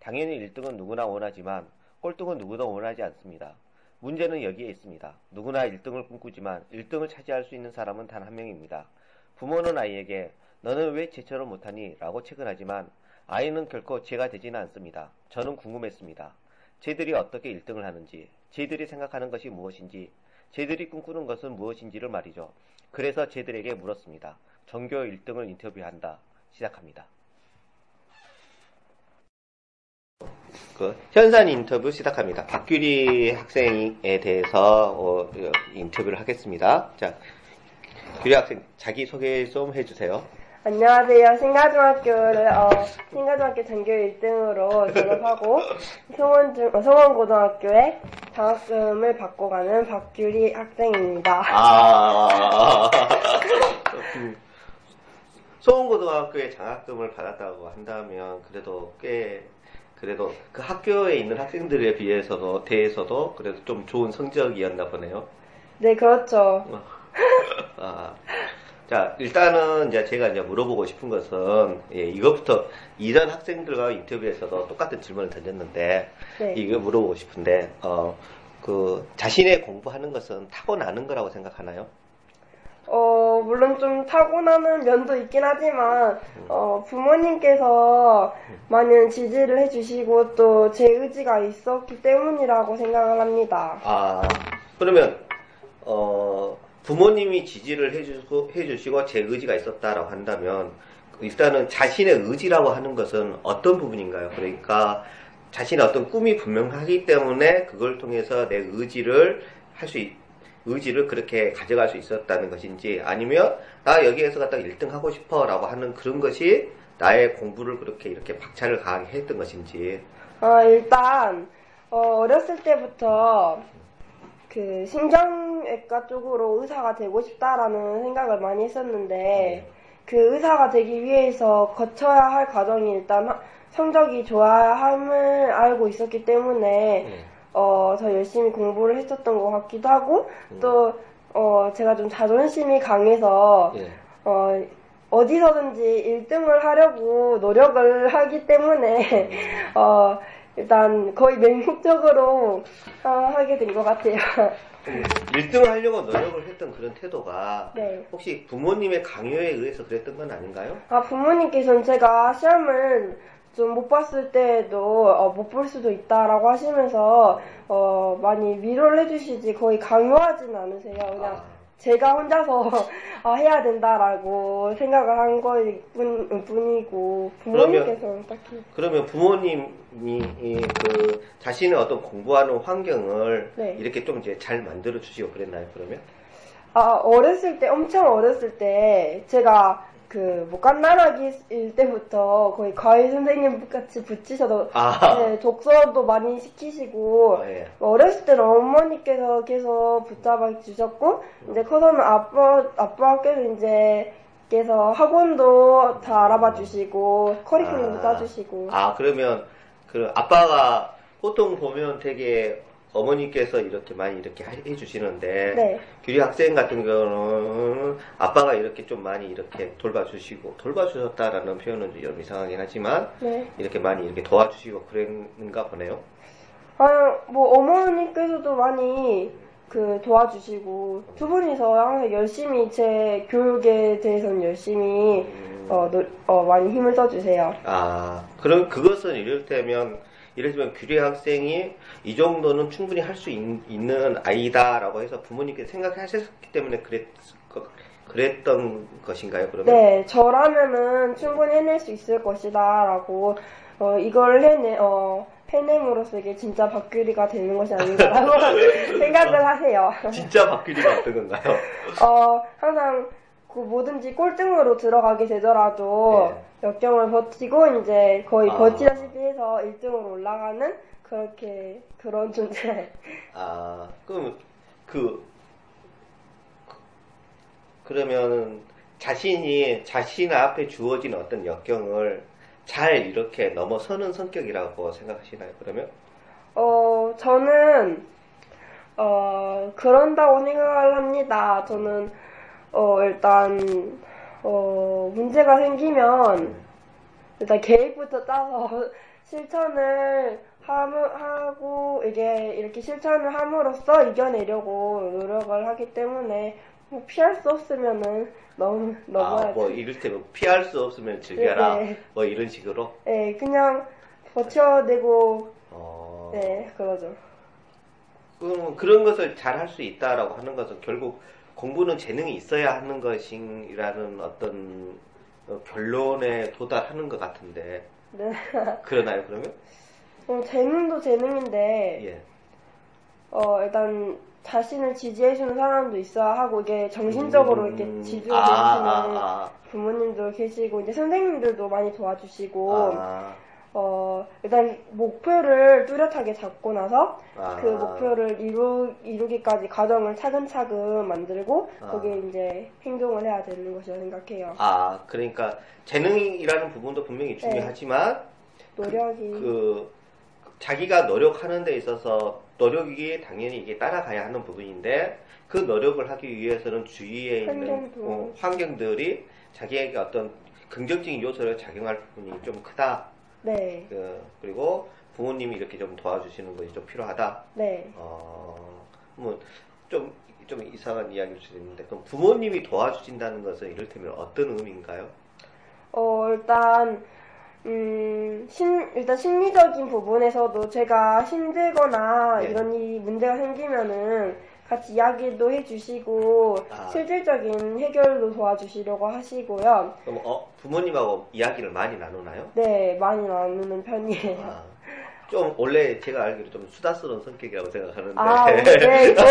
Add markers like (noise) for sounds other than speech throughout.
당연히 1등은 누구나 원하지만 꼴등은 누구도 원하지 않습니다. 문제는 여기에 있습니다. 누구나 1등을 꿈꾸지만 1등을 차지할 수 있는 사람은 단 한 명입니다. 부모는 아이에게 너는 왜 제처럼 못하니? 라고 체근하지만 아이는 결코 제가 되지는 않습니다. 저는 궁금했습니다. 쟤들이 어떻게 1등을 하는지, 쟤들이 생각하는 것이 무엇인지, 쟤들이 꿈꾸는 것은 무엇인지를 말이죠. 그래서 쟤들에게 물었습니다. 전교 1등을 인터뷰한다. 시작합니다. 그 현산 인터뷰 시작합니다. 박규리 학생에 대해서 어, 인터뷰를 하겠습니다. 자, 규리 학생 자기 소개 좀 해주세요. 안녕하세요. 신가중학교를 어, 신가중학교 전교 1등으로 졸업하고 (laughs) 성원중 어, 성원고등학교에 장학금을 받고 가는 박규리 학생입니다. 아, (laughs) 그 소원고등학교에 장학금을 받았다고 한다면 그래도 꽤 그래도 그 학교에 있는 학생들에 비해서도 대해서도 그래도 좀 좋은 성적이었나 보네요. 네, 그렇죠. (laughs) 아, 자, 일단은 이제 제가 이제 물어보고 싶은 것은, 예, 이것부터 이전 학생들과 인터뷰에서도 똑같은 질문을 던졌는데, 네. 이거 물어보고 싶은데, 어, 그, 자신의 공부하는 것은 타고나는 거라고 생각하나요? 어, 물론 좀 타고나는 면도 있긴 하지만, 어, 부모님께서 많은 지지를 해주시고 또 제 의지가 있었기 때문이라고 생각을 합니다. 아, 그러면, 어, 부모님이 지지를 해주시고, 해주시고 제 의지가 있었다라고 한다면, 일단은 자신의 의지라고 하는 것은 어떤 부분인가요? 그러니까, 자신의 어떤 꿈이 분명하기 때문에 그걸 통해서 내 의지를 할 수, 의지를 그렇게 가져갈 수 있었다는 것인지, 아니면, 나 여기에서 갖다 1등 하고 싶어 라고 하는 그런 것이 나의 공부를 그렇게 이렇게 박차를 가하게 했던 것인지, 어, 일단, 어, 어렸을 때부터 그 신경외과 쪽으로 의사가 되고 싶다라는 생각을 많이 했었는데, 그 의사가 되기 위해서 거쳐야 할 과정이 일단 하- 성적이 좋아야 함을 알고 있었기 때문에, 음. 어, 더 열심히 공부를 했었던 것 같기도 하고, 또, 어, 제가 좀 자존심이 강해서, 예. 어, 어디서든지 1등을 하려고 노력을 하기 때문에, 어, 일단 거의 맹목적으로 어, 하게 된 것 같아요. 1등을 하려고 노력을 했던 그런 태도가 네. 혹시 부모님의 강요에 의해서 그랬던 건 아닌가요? 아, 부모님께서는 제가 시험을 좀 못 봤을 때도 어, 못 볼 수도 있다라고 하시면서 어, 많이 위로를 해주시지 거의 강요하진 않으세요. 그냥 아, 제가 혼자서 어, (laughs) 해야 된다라고 생각을 한 거일 뿐, 뿐이고 부모님께서는 딱히 그러면 부모님이 이그 자신의 어떤 공부하는 환경을 네. 이렇게 좀 이제 잘 만들어 주시고 그랬나요? 그러면? 아, 어렸을 때, 엄청 어렸을 때, 제가 그, 목간나라기일 때부터 거의 과외 선생님 같이 붙이셔도, 아. 네, 독서도 많이 시키시고, 예. 어렸을 때는 어머니께서 계속 붙잡아 주셨고, 이제 커서는 아빠, 아빠께서 이제, 께서 학원도 다 알아봐 주시고, 커리큘럼도 아. 짜주시고. 아 그러면 그 아빠가 보통 보면 되게 어머니께서 이렇게 많이 이렇게 하- 해주시는데 네. 규리 학생 같은 경우는 아빠가 이렇게 좀 많이 이렇게 돌봐주시고 돌봐주셨다라는 표현은 좀 이상하긴 하지만 네. 이렇게 많이 이렇게 도와주시고 그랬는가 보네요. 아, 뭐, 어머니께서도 많이 그 도와주시고, 두 분이서 항상 열심히 제 교육에 대해서는 열심히, 어, 노- 어, 많이 힘을 써주세요. 아, 그럼 그것은 이를테면, 이를테면 규리 학생이 이 정도는 충분히 할 수 있는 아이다라고 해서 부모님께서 생각하셨기 때문에 그랬, 거- 그랬던 것인가요? 그러면? 네, 저라면은 충분히 해낼 수 있을 것이다라고 어, 이걸 해내 어, 해냄으로써 이게 진짜 박규리가 되는 것이 아닌가라고 (laughs) 생각을 하세요. 진짜 박규리가 어떤 건가요? 어, 항상 그 뭐든지 꼴등으로 들어가게 되더라도 역경을 버티고 이제 거의 네. 아. 버티다시피 해서 1등으로 올라가는 그렇게 그런 존재. 아, 그럼 그, 그- 그러면은 자신이 자신 앞에 주어진 어떤 역경을 잘 이렇게 넘어서는 성격이라고 생각하시나요? 그러면? 어, 저는, 어, 그런다고 생각을 합니다. 저는, 어, 일단, 어, 문제가 생기면, 일단 계획부터 짜서 (laughs) 실천을 함- 하고, 이게 이렇게 실천을 함으로써 이겨내려고 노력을 하기 때문에, 뭐 피할 수 없으면은 너무, 아, 넘어야죠. 뭐 이를테면 피할 수 없으면 즐겨라. 네, 네. 뭐 이런 식으로. 네, 그냥 버텨내고, 어, 네, 그러죠. 그럼 그런 것을 잘 할 수 있다라고 하는 것은 결국 공부는 재능이 있어야 하는 것이라는 어떤 어, 결론에 도달하는 것 같은데 네. (laughs) 그러나요 그러면? 어, 재능도 재능인데, 예. 어, 일단 자신을 지지해주는 사람도 있어야 하고, 이게 정신적으로 음, 이렇게 지지해주시는 아, 부모님도 계시고, 이제 선생님들도 많이 도와주시고, 아, 어, 일단 목표를 뚜렷하게 잡고 나서, 아, 그 목표를 이루, 이루기까지 과정을 차근차근 만들고, 아. 거기에 이제 행동을 해야 되는 것이라고 생각해요. 아 그러니까 재능이라는 부분도 분명히 네. 중요하지만 노력이. 그 자기가 노력하는 데 있어서 노력이 당연히 이게 따라가야 하는 부분인데 그 노력을 하기 위해서는 주위에 있는. 어, 환경들이 자기에게 어떤 긍정적인 요소를 작용할 부분이 좀 크다. 네, 그, 그리고 부모님이 이렇게 좀 도와주시는 것이 좀 필요하다. 네. 어, 뭐 좀 좀 이상한 이야기일 수도 있는데 그럼 부모님이 도와주신다는 것은 이를테면 어떤 의미인가요? 어, 일단, 음, 심, 일단 심리적인 부분에서도 제가 힘들거나 예. 이런 이 문제가 생기면은 같이 이야기도 해주시고, 아. 실질적인 해결도 도와주시려고 하시고요. 그럼 어, 부모님하고 이야기를 많이 나누나요? 네, 많이 나누는 편이에요. 아, 좀 원래 제가 알기로 좀 수다스러운 성격이라고 생각하는데 아, 네, 그래요. (laughs)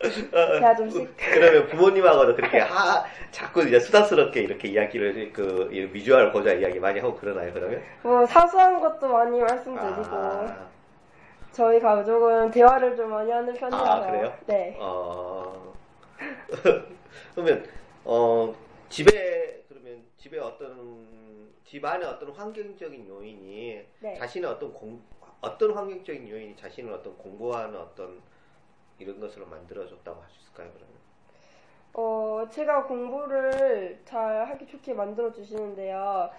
제가 좀 씩, 그러면 부모님하고도 그렇게 하, 자꾸 이제 수다스럽게 이렇게 이야기를 그이 미주알 고자 이야기 많이 하고 그러나요 그러면? 뭐, 사소한 것도 많이 말씀드리고, 아, 저희 가족은 대화를 좀 많이 하는 편이라서. 아, 그래요? 네. 어, (laughs) 그러면 어 집에 그러면 집에 어떤 집 안에 어떤 환경적인 요인이 네. 자신의 어떤 공 어떤 환경적인 요인이 자신을 어떤 공부하는 어떤 이런 것으로 만들어줬다고 할수 있을까요 그러면? 어, 제가 공부를 잘 하기 좋게 만들어 주시는데요.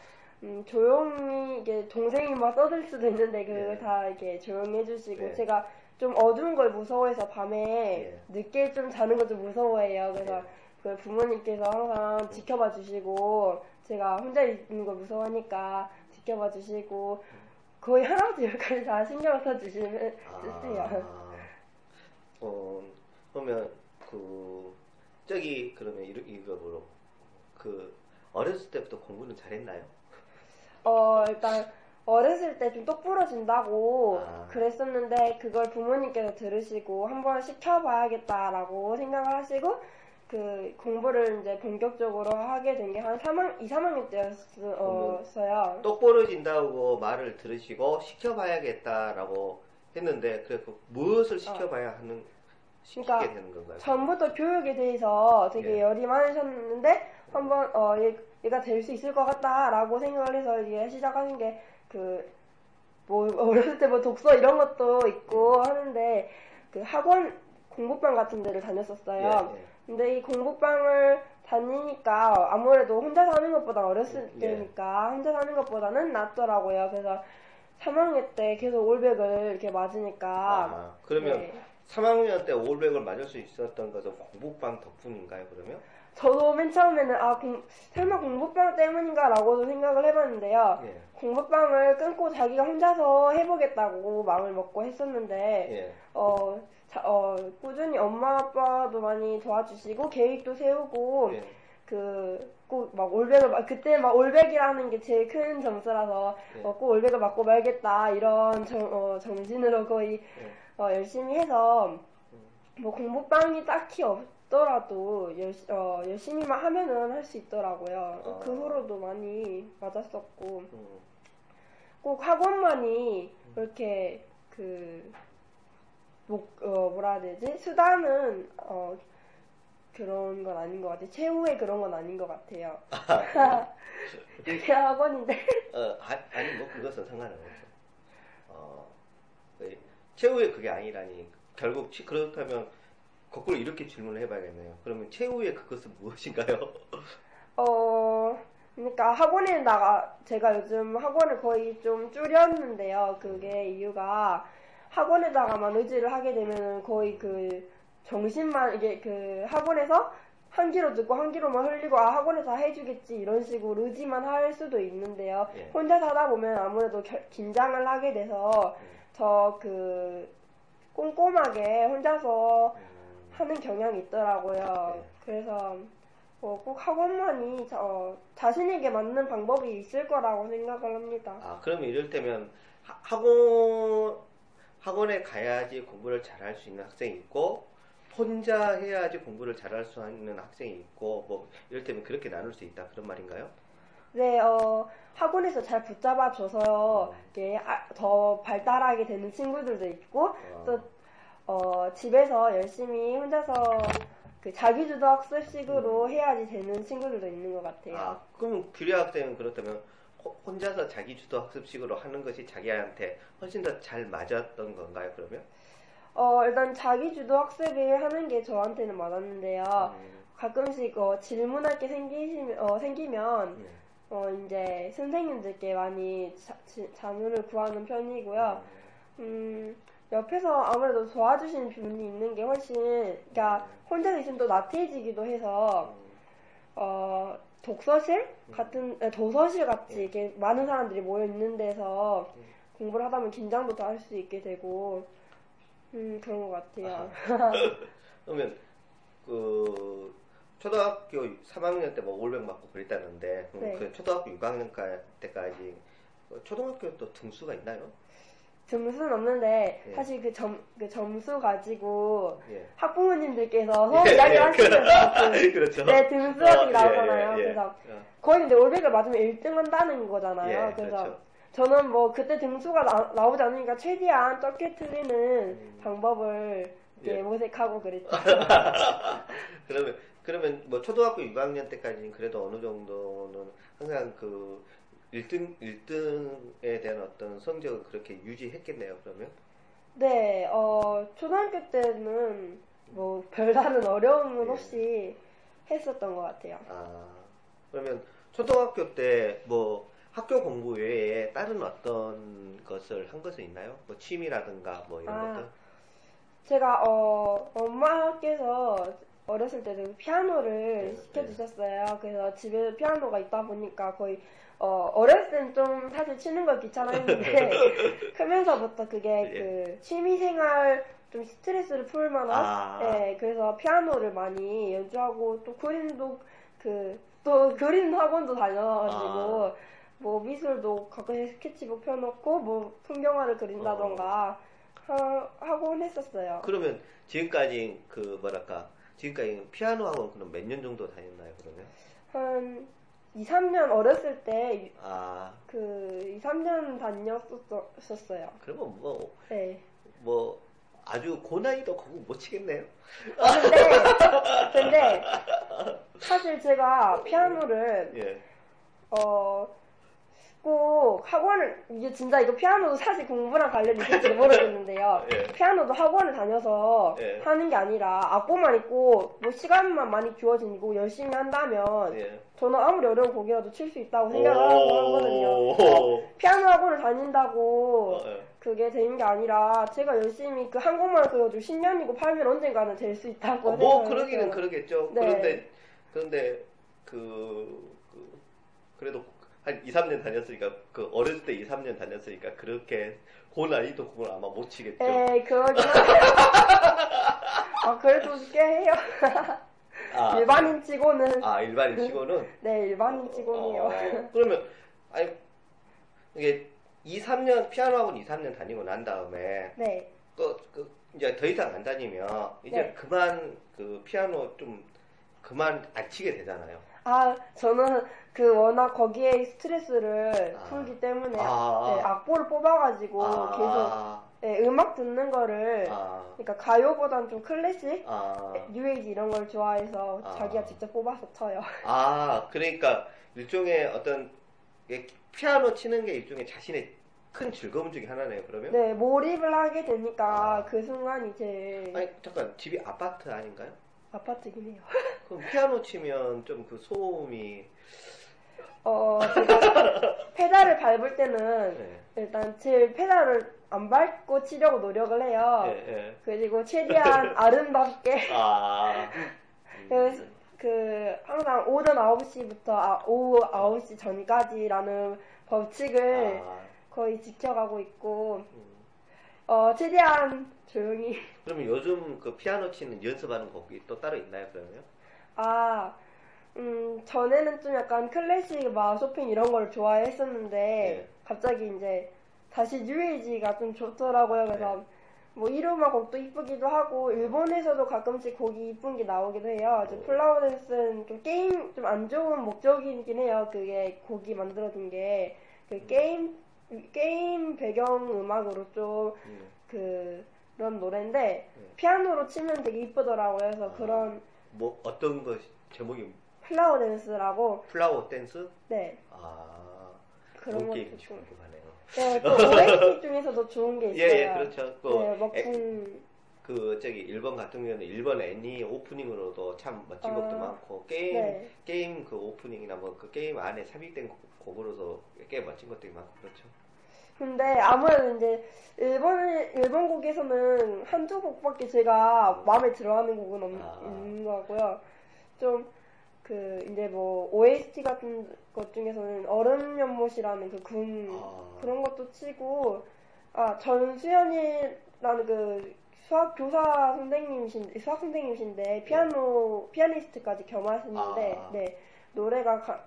음, 조용히, 이게 동생이 막 떠들 수도 있는데, 그걸 네. 다 이렇게 조용히 해주시고, 네. 제가 좀 어두운 걸 무서워해서 밤에 네. 늦게 좀 자는 걸좀 무서워해요. 그래서 네. 그 부모님께서 항상 지켜봐 주시고, 제가 혼자 있는 걸 무서워하니까 지켜봐 주시고, 거의 하나부터 열까지 다 신경 써 주시면, 주세요. 아, 어, 그러면 그 저기 그러면 이러- 이거로 그 어렸을 때부터 공부는 잘했나요? 어, 일단, 어렸을 때 좀 똑부러진다고 아. 그랬었는데, 그걸 부모님께서 들으시고, 한번 시켜봐야겠다라고 생각을 하시고, 그, 공부를 이제 본격적으로 하게 된 게 한 3학, 2, 3학년 때였어요. 똑부러진다고 말을 들으시고 시켜봐야겠다라고 했는데 그래서 무엇을 시켜봐야 하는 시키게 어. 그러니까 되는 건가요? 전부터 교육에 대해서 되게 예. 열이 많으셨는데, 한번, 어, 얘, 얘가 될 수 있을 것 같다라고 생각을 해서 이제 시작하는 게, 그, 뭐, (laughs) 어렸을 때 뭐 독서 이런 것도 있고 하는데, 그 학원 공부방 같은 데를 다녔었어요. 예, 예. 근데 이 공부방을 다니니까 아무래도 혼자 사는 것보다 어렸을 예. 때니까 혼자 사는 것보다는 낫더라고요. 그래서 3학년 때 계속 올백을 이렇게 맞으니까. 아, 그러면 네. 3학년 때 올백을 맞을 수 있었던 것은 공부방 덕분인가요? 그러면? 저도 맨 처음에는 아 공- 설마 공부방 때문인가라고도 생각을 해봤는데요. 예. 공부방을 끊고 자기가 혼자서 해보겠다고 마음을 먹고 했었는데 예. 어, 자- 어, 꾸준히 엄마 아빠도 많이 도와주시고 계획도 세우고 예. 그꼭막 올백을 막- 그때 막 올백이라는 게 제일 큰 점수라서 예. 어, 꼭 올백을 맞고 말겠다 이런 정, 어, 정신으로 거의 예. 어, 열심히 해서 뭐 공부방이 딱히 없 더라도 열, 어, 열심히만 하면은 할 수 있더라고요. 어. 그 후로도 많이 맞았었고 음. 꼭 학원만이 그렇게 그 목, 어, 뭐라 해야 되지? 수단은 어, 그런 건 아닌 것 같아요. 최후의 그런 건 아닌 것 같아요. (laughs) 그게 학원인데. 어, 아, 아니 뭐 그것은 상관은 없어. 어, 그 최후의 그게 아니라니 결국 치- 그렇다면 거꾸로 이렇게 질문을 해봐야겠네요. 그러면 최후의 그것은 무엇인가요? (laughs) 어, 그러니까 학원에 나가, 제가 요즘 학원을 거의 좀 줄였는데요. 그게 이유가 학원에다가만 의지를 하게 되면 거의 그 정신만, 이게 그 학원에서 한 귀로 듣고 한 귀로만 흘리고 아 학원에서 다 해주겠지 이런 식으로 의지만 할 수도 있는데요. 예. 혼자 사다 보면 아무래도 결- 긴장을 하게 돼서 저그 꼼꼼하게 혼자서 음, 하는 경향이 있더라고요. 네. 그래서 어, 꼭 학원만이 자, 어, 자신에게 맞는 방법이 있을 거라고 생각을 합니다. 아 그러면 이럴 때면 하- 학원 학원에 가야지 공부를 잘할 수 있는 학생이 있고 혼자 해야지 공부를 잘할 수 있는 학생이 있고 뭐 이럴 때면 그렇게 나눌 수 있다 그런 말인가요? 네, 어, 학원에서 잘 붙잡아줘서 음. 이게 아- 더 발달하게 되는 친구들도 있고 어, 또 어, 집에서 열심히 혼자서 그 자기주도 학습식으로 해야지 되는 친구들도 있는 것 같아요. 음. 아, 그럼 규리 학생은 그렇다면 호- 혼자서 자기 주도 학습식으로 하는 것이 자기한테 훨씬 더 잘 맞았던 건가요, 그러면? 어, 일단 자기주도 학습을 하는 게 저한테는 맞았는데요. 음, 가끔씩 어, 질문할 게 생기시면, 어, 생기면 네. 어, 이제 선생님들께 많이 자, 지- 자문을 구하는 편이고요. 음, 옆에서 아무래도 도와주시는 분이 있는 게 훨씬, 그러니까 혼자서 있으면 또 나태해지기도 해서, 음, 어, 독서실 같은, 에, 도서실 같이 이렇게 많은 사람들이 모여 있는 데서 공부를 하다 보면 긴장도 더 할 수 있게 되고, 음, 그런 것 같아요. (laughs) 그러면 그 초등학교 3학년 때 뭐 올백 맞고 그랬다는데 네. 그 초등학교 6학년 때까지 그 초등학교 또 등수가 있나요? 점수는 없는데, 예. 사실 그 점, 그 점수 가지고 예. 학부모님들께서 서로 이야기를 하시면서 그, 그렇죠. 네, 등수 같은 게 어, 예, 나오잖아요. 예, 예. 그래서 어, 거의 근데 올백을 맞으면 1등 한다는 거잖아요. 예, 그래서 그렇죠. 저는 뭐 그때 등수가 나, 오지 않으니까 최대한 적게 틀리는 음. 방법을 예. 모색하고 그랬죠. (laughs) 그러면 그러면 뭐 초등학교 6학년 때까지는 그래도 어느 정도는 항상 그 1등 1등에 대한 어떤 성적을 그렇게 유지했겠네요. 그러면 네, 어, 초등학교 때는 뭐 별다른 어려움은 예. 없이 했었던 것 같아요. 아 그러면 초등학교 때 뭐 학교 공부 외에 다른 어떤 것을 한 것은 있나요? 뭐 취미라든가 뭐 이런 아, 것들? 제가 어, 엄마께서 어렸을 때도 피아노를 네, 시켜주셨어요. 그래서 집에 피아노가 있다 보니까 거의 어, 어렸을 땐 좀 사실 치는 걸 귀찮아했는데 (laughs) 크면서부터 그게 예. 그 취미생활 좀 스트레스를 풀 만한 아. 예, 그래서 피아노를 많이 연주하고 또 그림도 그 또 그림 학원도 다녀가지고 아. 뭐 미술도 가끔씩 스케치북 펴놓고 뭐 풍경화를 그린다던가 하, 하곤 했었어요. 그러면 지금까지 그 뭐랄까 지금까지 피아노 학원 그럼 몇 년 정도 다녔나요? 그러면? 한 2, 3년 어렸을 때 아 그 2, 3년 다녔었어요. 그러면 뭐 네. 뭐 아주 고난이도 공부 못 치겠네요. 아, 근데 근데 사실 제가 피아노를 (laughs) 예. 어, 꼭 학원을, 이게 진짜 이거 피아노도 사실 공부랑 관련이 있을지 모르겠는데요. (laughs) 예. 피아노도 학원을 다녀서 예. 하는 게 아니라 악보만 있고 뭐 시간만 많이 주어지고 열심히 한다면 예. 저는 아무리 어려운 곡이라도 칠 수 있다고 생각을 하고 하거든요. 오. 피아노 학원을 다닌다고 어, 예. 그게 되는 게 아니라 제가 열심히 그 한 곡만 그려도 10년이고 8년 언젠가는 될 수 있다고 어, 뭐 그러기는. 그러겠죠. 네. 그런데 그런데 그, 그 그래도 한 2, 3년 다녔으니까 그 어렸을 때 2, 3년 다녔으니까 그렇게 고난이도 곡을 아마 못 치겠죠. 에이, 그러긴 아, (laughs) 그래도 꽤 해요. 아, 일반인 치고는. 아 일반인 치고는 (laughs) 네, 일반인 치고는요. 어, 그러면 아니 이게 2, 3년 피아노 학원 2, 3년 다니고 난 다음에 네. 그, 그 이제 더 이상 안 다니면 이제 네. 그만 그 피아노 좀 그만 안 치게 되잖아요. 아, 저는 그 워낙 거기에 스트레스를 아. 풀기 때문에 아. 네, 악보를 뽑아가지고 아, 계속 네, 음악 듣는 거를 아, 그러니까 가요보단 좀 클래식, 아, 뉴에이지 이런 걸 좋아해서 아. 자기가 직접 뽑아서 쳐요. 아, 그러니까 일종의 어떤 피아노 치는 게 일종의 자신의 큰 즐거움 중에 하나네요. 그러면 네, 몰입을 하게 되니까 아. 그 순간이 제일 아니 잠깐 집이 아파트 아닌가요? 아파트긴 해요. (laughs) 그럼 피아노 치면 좀 그 소음이 어, 제가 페달을 밟을 때는 네. 일단 제일 페달을 안 밟고 치려고 노력을 해요. 예, 예. 그리고 최대한 (laughs) 아름답게 아, (laughs) 그래서 그 항상 오전 9시부터 아, 오후 9시 전까지라는 법칙을 아, 거의 지켜가고 있고 음. 어, 최대한 조용히 그러면 요즘 그 피아노 치는 연습하는 곡이 또 따로 있나요? 그러면? 아 음, 전에는 좀 약간 클래식 막 쇼팽 이런 걸 좋아했었는데 네. 갑자기 이제 다시 뉴에이지가 좀 좋더라고요. 그래서 네. 뭐 이루마 곡도 이쁘기도 하고 일본에서도 가끔씩 곡이 이쁜 게 나오기도 해요. 저 어. Flower Dance는 좀 게임 좀 안 좋은 목적이긴 해요. 그게 곡이 만들어진 게그 음. 게임 게임 배경 음악으로 좀 음. 그 그런 노래인데 네. 피아노로 치면 되게 이쁘더라고요. 그래서 아. 그런 뭐 어떤 거 제목이 Flower Dance라고 Flower Dance? 네 아, 그런 것도 좀 궁금하네요. 네, 그 OST (laughs) 중에서도 좋은 게 예, 있어요. 예, 그렇죠. 그, 네, 에- 군, 그 저기 일본 같은 경우는 일본 애니 오프닝으로도 참 멋진 아, 곡도 많고 게임 네. 게임 그 오프닝이나 뭐 그 게임 안에 삽입된 곡- 곡으로도 꽤 멋진 것들이 많고 그렇죠. 근데 아무래도 이제 일본 일본 곡에서는 한두 곡밖에 제가 마음에 들어하는 곡은 없, 아. 있는 것 같고요. 좀 그 이제 뭐 OST 같은 것 중에서는 얼음 연못이라는 그군 아. 그런 것도 치고 아 전수연이라는 그 수학 교사 선생님이신 수학 선생님이신데 피아노 피아니스트까지 겸하시는데 아. 네 노래가 가-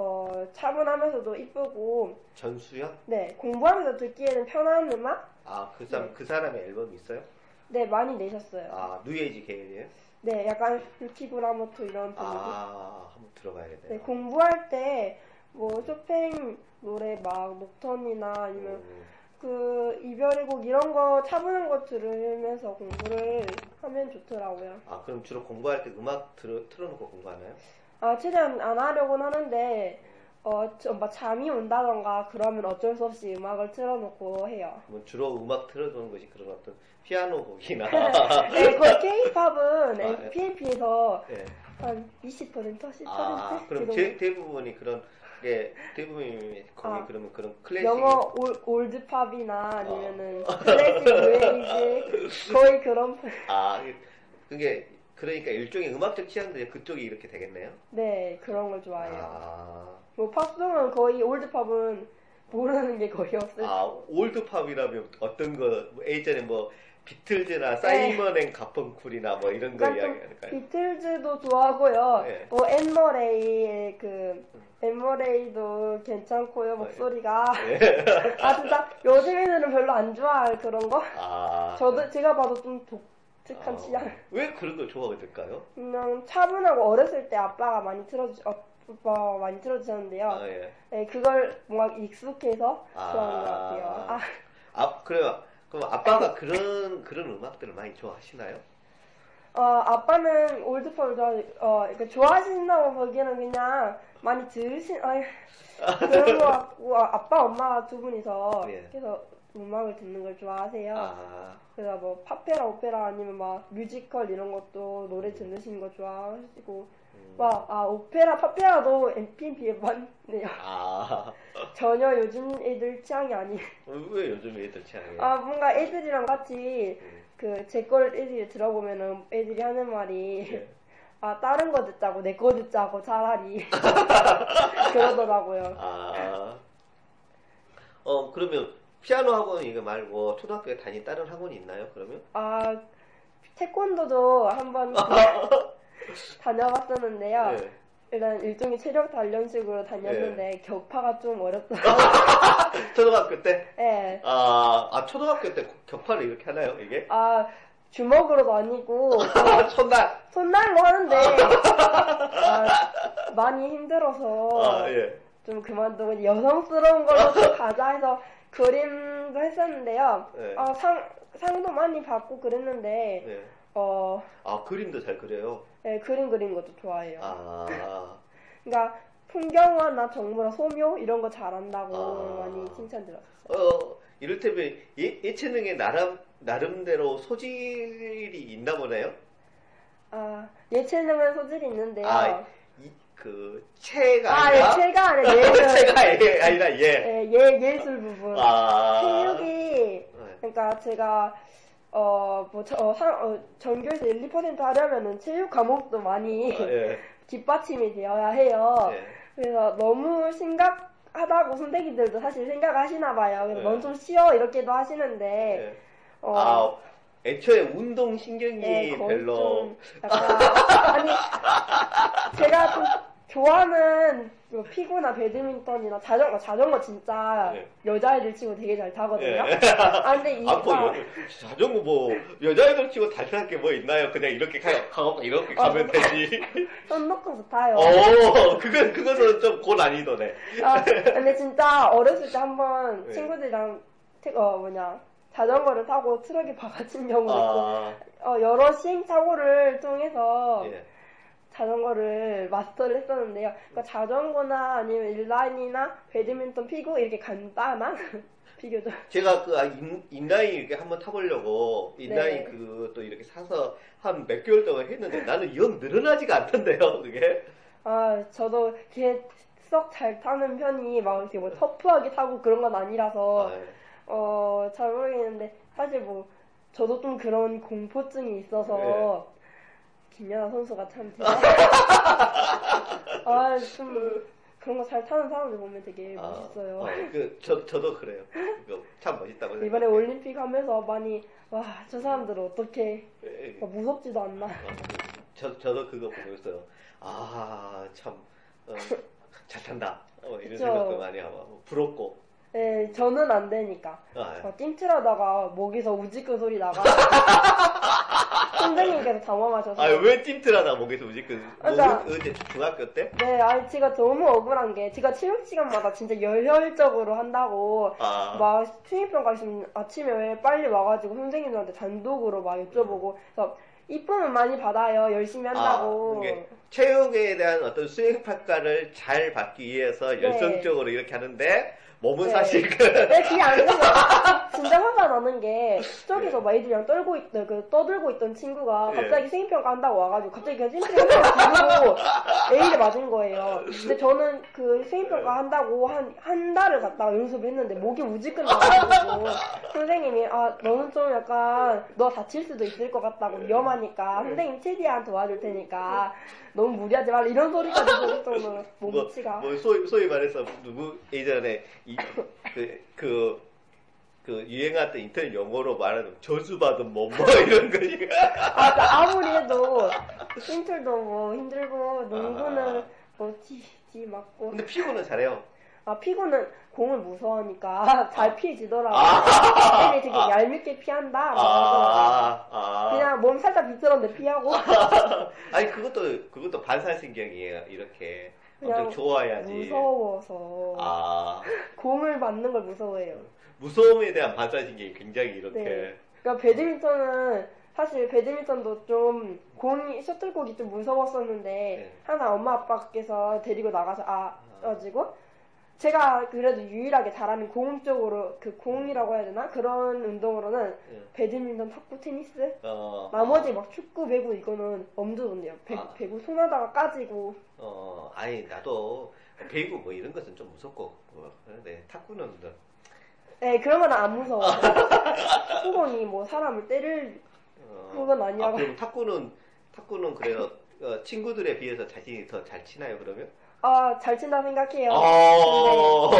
어 차분하면서도 이쁘고 전수연? 네 공부하면서 듣기에는 편한 음악 아, 그 사람 네. 그 사람의 앨범이 있어요? 네 많이 내셨어요. 아, 뉴에이지 계열이에요? 네 약간 유키구라모토 이런 분위기. 아, 한번 들어봐야겠네요. 네 공부할 때 뭐 쇼팽 노래 막 녹턴이나 아니면 음, 그 이별의 곡 이런 거 차분한 거 들으면서 공부를 하면 좋더라고요. 아, 그럼 주로 공부할 때 음악 틀어, 틀어놓고 공부하나요? 아 최대한 안 하려고는 하는데 어, 좀 막 잠이 온다던가 그러면 어쩔 수 없이 음악을 틀어놓고 해요. 뭐 주로 음악 틀어주는 것이 그런 어떤 피아노 곡이나 (laughs) 네, 거의 K-팝은 아, 네. FPP에서 예. 한 20%, 10% 아, 그럼? 제, 대부분이 그런 게 대부분이 거기 아, 그러면 그런 클래식 영어 올, 올드팝이나 아니면은 클래식 뉴에이지 거의 그런 편- 아 그게 그러니까 일종의 음악적 취향도 그쪽이 이렇게 되겠네요. 네 그런 걸 좋아해요. 아, 뭐 팝송은 거의 올드팝은 모르는 게 거의 없어요. 아 올드팝이라면 어떤 거뭐 예전에 뭐 비틀즈나 사이먼 앤 가펑쿨이나 뭐 이런 거좀 이야기하니까요. 비틀즈도 좋아하고요. 네. 뭐 앤 머레이의 그 앤 머레이도 괜찮고요 목소리가. 예. (laughs) 아 진짜 요즘 애들은 별로 안 좋아할 그런 거. 아, 저도 제가 봐도 좀 독 특한 아, 취향. 왜 그런 걸 좋아하게 될까요? 그냥 차분하고 어렸을 때 아빠가 많이 틀어주 아빠 많이 틀어주셨는데요. 아, 예. 네, 그걸 뭔가 익숙해서 아. 좋아하는 것 같아요. 아, 아, 그래요. 그럼 아빠가 그런 그런 음악들을 많이 좋아하시나요? 어, 아빠는 올드팝을 좋아, 어, 그러니까 좋아하신다고 보기에는 그냥 많이 들으신, 아니, 그런 것 같고, 아, 아빠, 엄마 두 분이서 예. 계속 음악을 듣는 걸 좋아하세요. 아, 그래서 뭐, 팝페라, 오페라 아니면 막 뮤지컬 이런 것도 노래 들으시는 거 좋아하시고, 음. 막, 아, 오페라, 팝페라도 MPB에 많네요. 아, (laughs) 전혀 요즘 애들 취향이 아니. 왜 요즘 애들 취향이에요? 아, 뭔가 애들이랑 같이 음. 그, 제걸 애들이 들어보면은 애들이 하는 말이, 예. (laughs) 아 다른 거 듣자고 내 거 듣자고 차라리 (laughs) 그러더라고요. 아. 어, 그러면 피아노 학원 이거 말고 초등학교에 다닌 다른 학원이 있나요, 그러면? 아 태권도도 한번 (laughs) 다녀봤었는데요. 네. 일단 일종의 체력 단련식으로 다녔는데 네. 격파가 좀 어렵더라고요. (laughs) 초등학교 때? 네. 아, 아, 초등학교 때 격파를 이렇게 하나요, 이게? 아 주먹으로도 아니고 첫날! (laughs) 손날로 하는데 아, 많이 힘들어서 아, 예. 좀 그만두고 여성스러운 걸로 좀 가자 해서 그림도 했었는데요. 네. 아, 상 상도 많이 받고 그랬는데 네. 어 아, 그림도 잘 그려요. 네, 그림 그리는 것도 좋아해요. 아, 그러니까 풍경화나 정부나 소묘 이런 거 잘한다고 아. 많이 칭찬 들었어요. 어, 이를테면 예, 예체능에 나름, 나름대로 소질이 있나 보네요? 아 예체능은 소질이 있는데요. 아, 이, 그, 체가 아, 아니라? 예, 체가 아니라 (laughs) 예는 체가 예, 아니라 예. 예, 예 예술 부분. 아. 체육이 네. 그러니까 제가 어뭐 어, 상- 어, 전교에서 1, 2% 하려면은 체육 과목도 많이 아, 예. (laughs) 뒷받침이 되어야 해요. 예. 그래서 너무 심각하다고 선생님들도 사실 생각하시나 봐요. 그래서 네. 넌좀 쉬어 이렇게도 하시는데 예. 어, 아, 애초에 운동 신경이 예, 별로. 좀 약간 아니 제가 좀 좋아하는 뭐 피구나 배드민턴이나 자전거 자전거 진짜 네. 여자애들 치고 되게 잘 타거든요. 예. 아 근데 이 아, 뭐, 여- 자전거 뭐, 여자애들 치고 달달할 게뭐 있나요? 그냥 이렇게 가, 가고 이렇게 아, 가면 되지. (laughs) 손 놓고서 타요. 어, 그건, 그거는 좀 고 난이도네. 아, 근데 진짜 어렸을 때 한번 네. 친구들이랑 태- 어 뭐냐 자전거를 타고 트럭에 (laughs) 박아친 경우도 있고 아, 어, 여러 시행착오를 통해서 예. 자전거를 마스터를 했었는데요. 그러니까 자전거나 아니면 인라인이나 배드민턴, 피구 이렇게 간단한 (laughs) 비교죠. 제가 그 아, 인, 인라인 이렇게 한번 타보려고 인라인 네. 그또 이렇게 사서 한 몇 개월 동안 했는데 나는 영 늘어나지가 않던데요, 그게. 아 저도 이렇게 썩 잘 타는 편이 막 이렇게 뭐 터프하게 타고 그런 건 아니라서 아, 예. 어잘 모르겠는데 사실 뭐 저도 좀 그런 공포증이 있어서 김연아 선수가 참. (laughs) 아좀 그런 거 잘 타는 사람들 보면 되게 아, 멋있어요. 어, 그, 저, 저도 그래요. 참 멋있다고 생각해요. 이번에 올림픽 하면서 많이 와 저 사람들 어떻게 예, 예. 무섭지도 않나. 어, 저, 저도 그거 보고 있어요. 아, 참, 어, 잘 탄다. 어, 이런. 생각도 많이 하고, 부럽고. 예, 저는 안 되니까. 아, 어, 찜틀하다가 목에서 우지끈 소리 나가. (laughs) 선생님께서 당황하셔서. 아, 왜 찜틀하다 목에서 우지 그, 뭐, 그러니까- 언제 중학교 때? 네, 아니 제가 너무 억울한 게 제가 체육 시간마다 진짜 열혈적으로 한다고 아, 막 수행평가 있으면 아침에 왜 빨리 와가지고 선생님들한테 단독으로 막 여쭤보고 그래서 이쁨은 많이 받아요 열심히 한다고 아, 체육에 대한 어떤 수행 평가를 잘 받기 위해서 열성적으로 이렇게 하는데 몸은 네. 사실 그왜 그게 안 되냐 진짜 화가 나는 게 저기서 막 애들이랑 떨고 있, 그 떠들고 있던 친구가 예. 갑자기 생일평가 한다고 와가지고 갑자기 그냥 찜질이 한번 들고 A를 맞은 거예요. 근데 저는 그 생일평가 한다고 한, 한 달을 갔다가 연습을 했는데 목이 우지끈 나가지고 선생님이 아 너는 좀 약간 너 다칠 수도 있을 것 같다고 위험하니까 선생님 최대한 도와줄 테니까 너무 무리하지 말라. 이런 소리까지 들을 정도로 뭐, 몸치가. 뭐 소위, 소위 말해서 누구 예전에 이, 그, 그, 그 유행했던 인터넷 용어로 말하는 저주받은 몸뭐 이런 거니까 아, 나 아무리 해도 싱틀도 뭐 힘들고 농구는 뭐 지, 지 맞고. 근데 피구는 잘해요. 아 피구는 공을 무서워하니까 잘 피해지더라고. 아. 애들이 되게 얄밉게 피한다. 아, 아. 그냥 몸 살짝 비틀었는데 피하고. 아니 그것도 그것도 반사신경이에요 이렇게 엄청 좋아야지. 무서워서. 아. (laughs) 공을 맞는 걸 무서워해요. 무서움에 대한 반사신경이 굉장히 이렇게. 네. 그러니까 배드민턴은 사실 배드민턴도 좀 공이 셔틀콕이 좀 무서웠었는데 네. 항상 엄마 아빠께서 데리고 나가서 아. 가지고 제가 그래도 유일하게 잘하는 공 쪽으로 그 공이라고 해야 되나 그런 운동으로는 네. 배드민턴, 탁구, 테니스 어, 나머지 막 축구, 배구 이거는 엄두던데요. 배, 아. 배구 손하다가 까지고 어 아니 나도 배구 뭐 이런 것은 좀 무섭고 뭐 그런데 탁구는 뭐, 네 그런 건 안 무서워. (laughs) 축구공이 뭐 사람을 때릴 어, 그건 아니라고. 아, 그럼 탁구는 탁구는 그래요 어, 친구들에 비해서 자신이 더 잘 치나요, 그러면? 아, 잘 친다 생각해요. 어.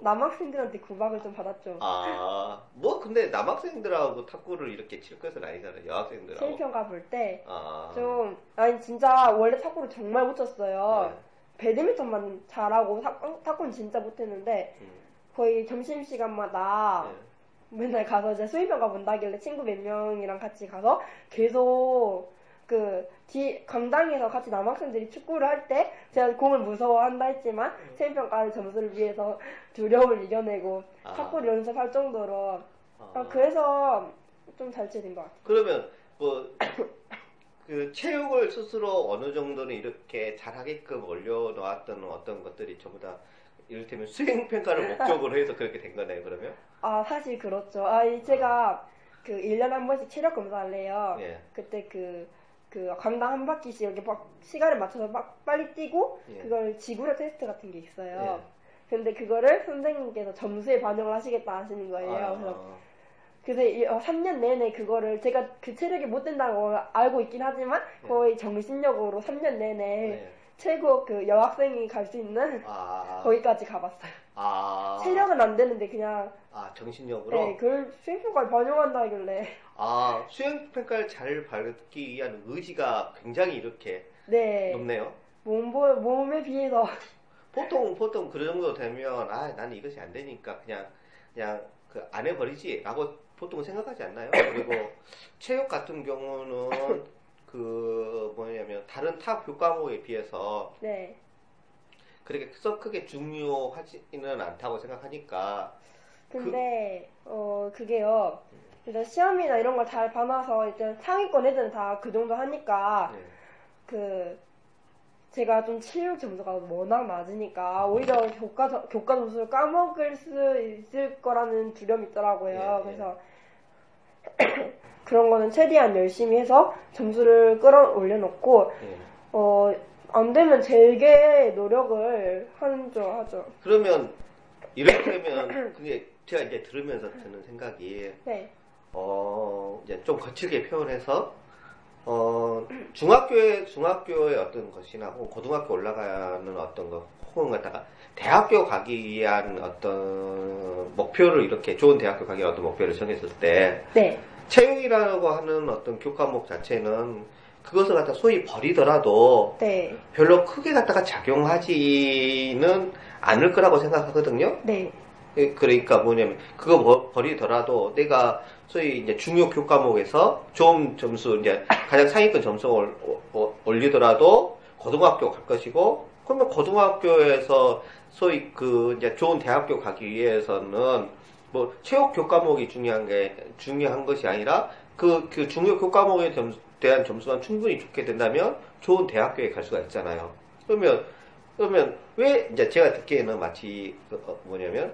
남학생들한테 구박을 좀 받았죠. 아, 뭐 근데 남학생들하고 탁구를 이렇게 칠 것은 아니잖아요. 여학생들하고. 실평가 볼 때, 아. 좀, 아니, 진짜, 원래 탁구를 정말 못 쳤어요. 네. 배드민턴만 잘하고, 탁, 탁구는 진짜 못했는데, 음. 거의 점심시간마다 네. 맨날 가서 이제 수입평가 본다길래 친구 몇 명이랑 같이 가서 계속 그 뒤 강당에서 같이 남학생들이 축구를 할 때 제가 공을 무서워한다 했지만 수입평가의 점수를 위해서 두려움을 이겨내고 아. 탁구를 연습할 정도로 아. 아, 그래서 좀 잘 치는 것 같아요. 그러면 뭐 그 체육을 스스로 어느 정도는 이렇게 잘하게끔 올려놓았던 어떤 것들이 전부 다 이를테면 수행 평가를 (laughs) 목적으로 해서 그렇게 된 거네요. 그러면 아 사실 그렇죠. 아 이- 제가 그 1년에 한 번씩 체력 검사를 해요. 예. 그때 그, 그 강당 한 바퀴씩 이렇게 막 시간을 맞춰서 막 빨리 뛰고 예. 그걸 지구력 테스트 같은 게 있어요. 예. 근데 그거를 선생님께서 점수에 반영을 하시겠다 하시는 거예요. 그래서, 아, 그래서 이- 어, 3년 내내 그거를 제가 그 체력이 못 된다고 알고 있긴 하지만 예. 거의 정신력으로 3년 내내 네. 최고 그 여학생이 갈 수 있는 아, 거기까지 가봤어요. 아, 체력은 안 되는데 그냥. 아 정신력으로? 네, 그걸 수행평가에 반영한다 하길래. 아 수행 평가를 잘 받기 위한 의지가 굉장히 이렇게 네. 높네요. 몸, 몸에 비해서. (laughs) 보통 보통 그 정도 되면 아 나는 이것이 안 되니까 그냥 그냥 그 안 해버리지라고 보통 생각하지 않나요? 그리고 (laughs) 체육 같은 경우는 그 뭐냐면 다른 타 교과목에 비해서 네 그렇게 썩 크게 중요하지는 않다고 생각하니까 근데 어 그게요 일단 시험이나 이런 걸 잘 봐놔서 일단 상위권 애들은 다 그 정도 하니까 네. 그 제가 좀 체육 점수가 워낙 낮으니까 오히려 교과 점- 교과 점수를 까먹을 수 있을 거라는 두려움이 있더라고요. 예, 예. 그래서 (coughs) 그런 거는 최대한 열심히 해서 점수를 끌어올려 놓고 네. 어 안 되면 제게 노력을 하는 줄 하죠. 그러면 이렇게면 그게 제가 이제 들으면서 드는 생각이 네. 어, 이제 좀 거칠게 표현해서, 어, 중학교의, 중학교의 어떤 것이나, 혹은 고등학교 올라가는 어떤 것, 혹은 갖다가 대학교 가기 위한 어떤 목표를 이렇게 좋은 대학교 가기 위한 어떤 목표를 정했을 때, 네. 체육이라고 하는 어떤 교과목 자체는 그것을 갖다 소위 버리더라도 네. 별로 크게 갖다가 작용하지는 않을 거라고 생각하거든요. 네. 예, 그러니까 뭐냐면 그거 버- 버리더라도 내가 소위 이제 중요 교과목에서 좋은 점수 이제 가장 상위권 점수 올, 올- 올리더라도 고등학교 갈 것이고 그러면 고등학교에서 소위 그 이제 좋은 대학교 가기 위해서는 뭐 체육 교과목이 중요한 게 중요한 것이 아니라 그, 그 중요 교과목에 점수, 대한 점수만 충분히 좋게 된다면 좋은 대학교에 갈 수가 있잖아요. 그러면 그러면 왜 이제 제가 듣기에는 마치 그, 어, 뭐냐면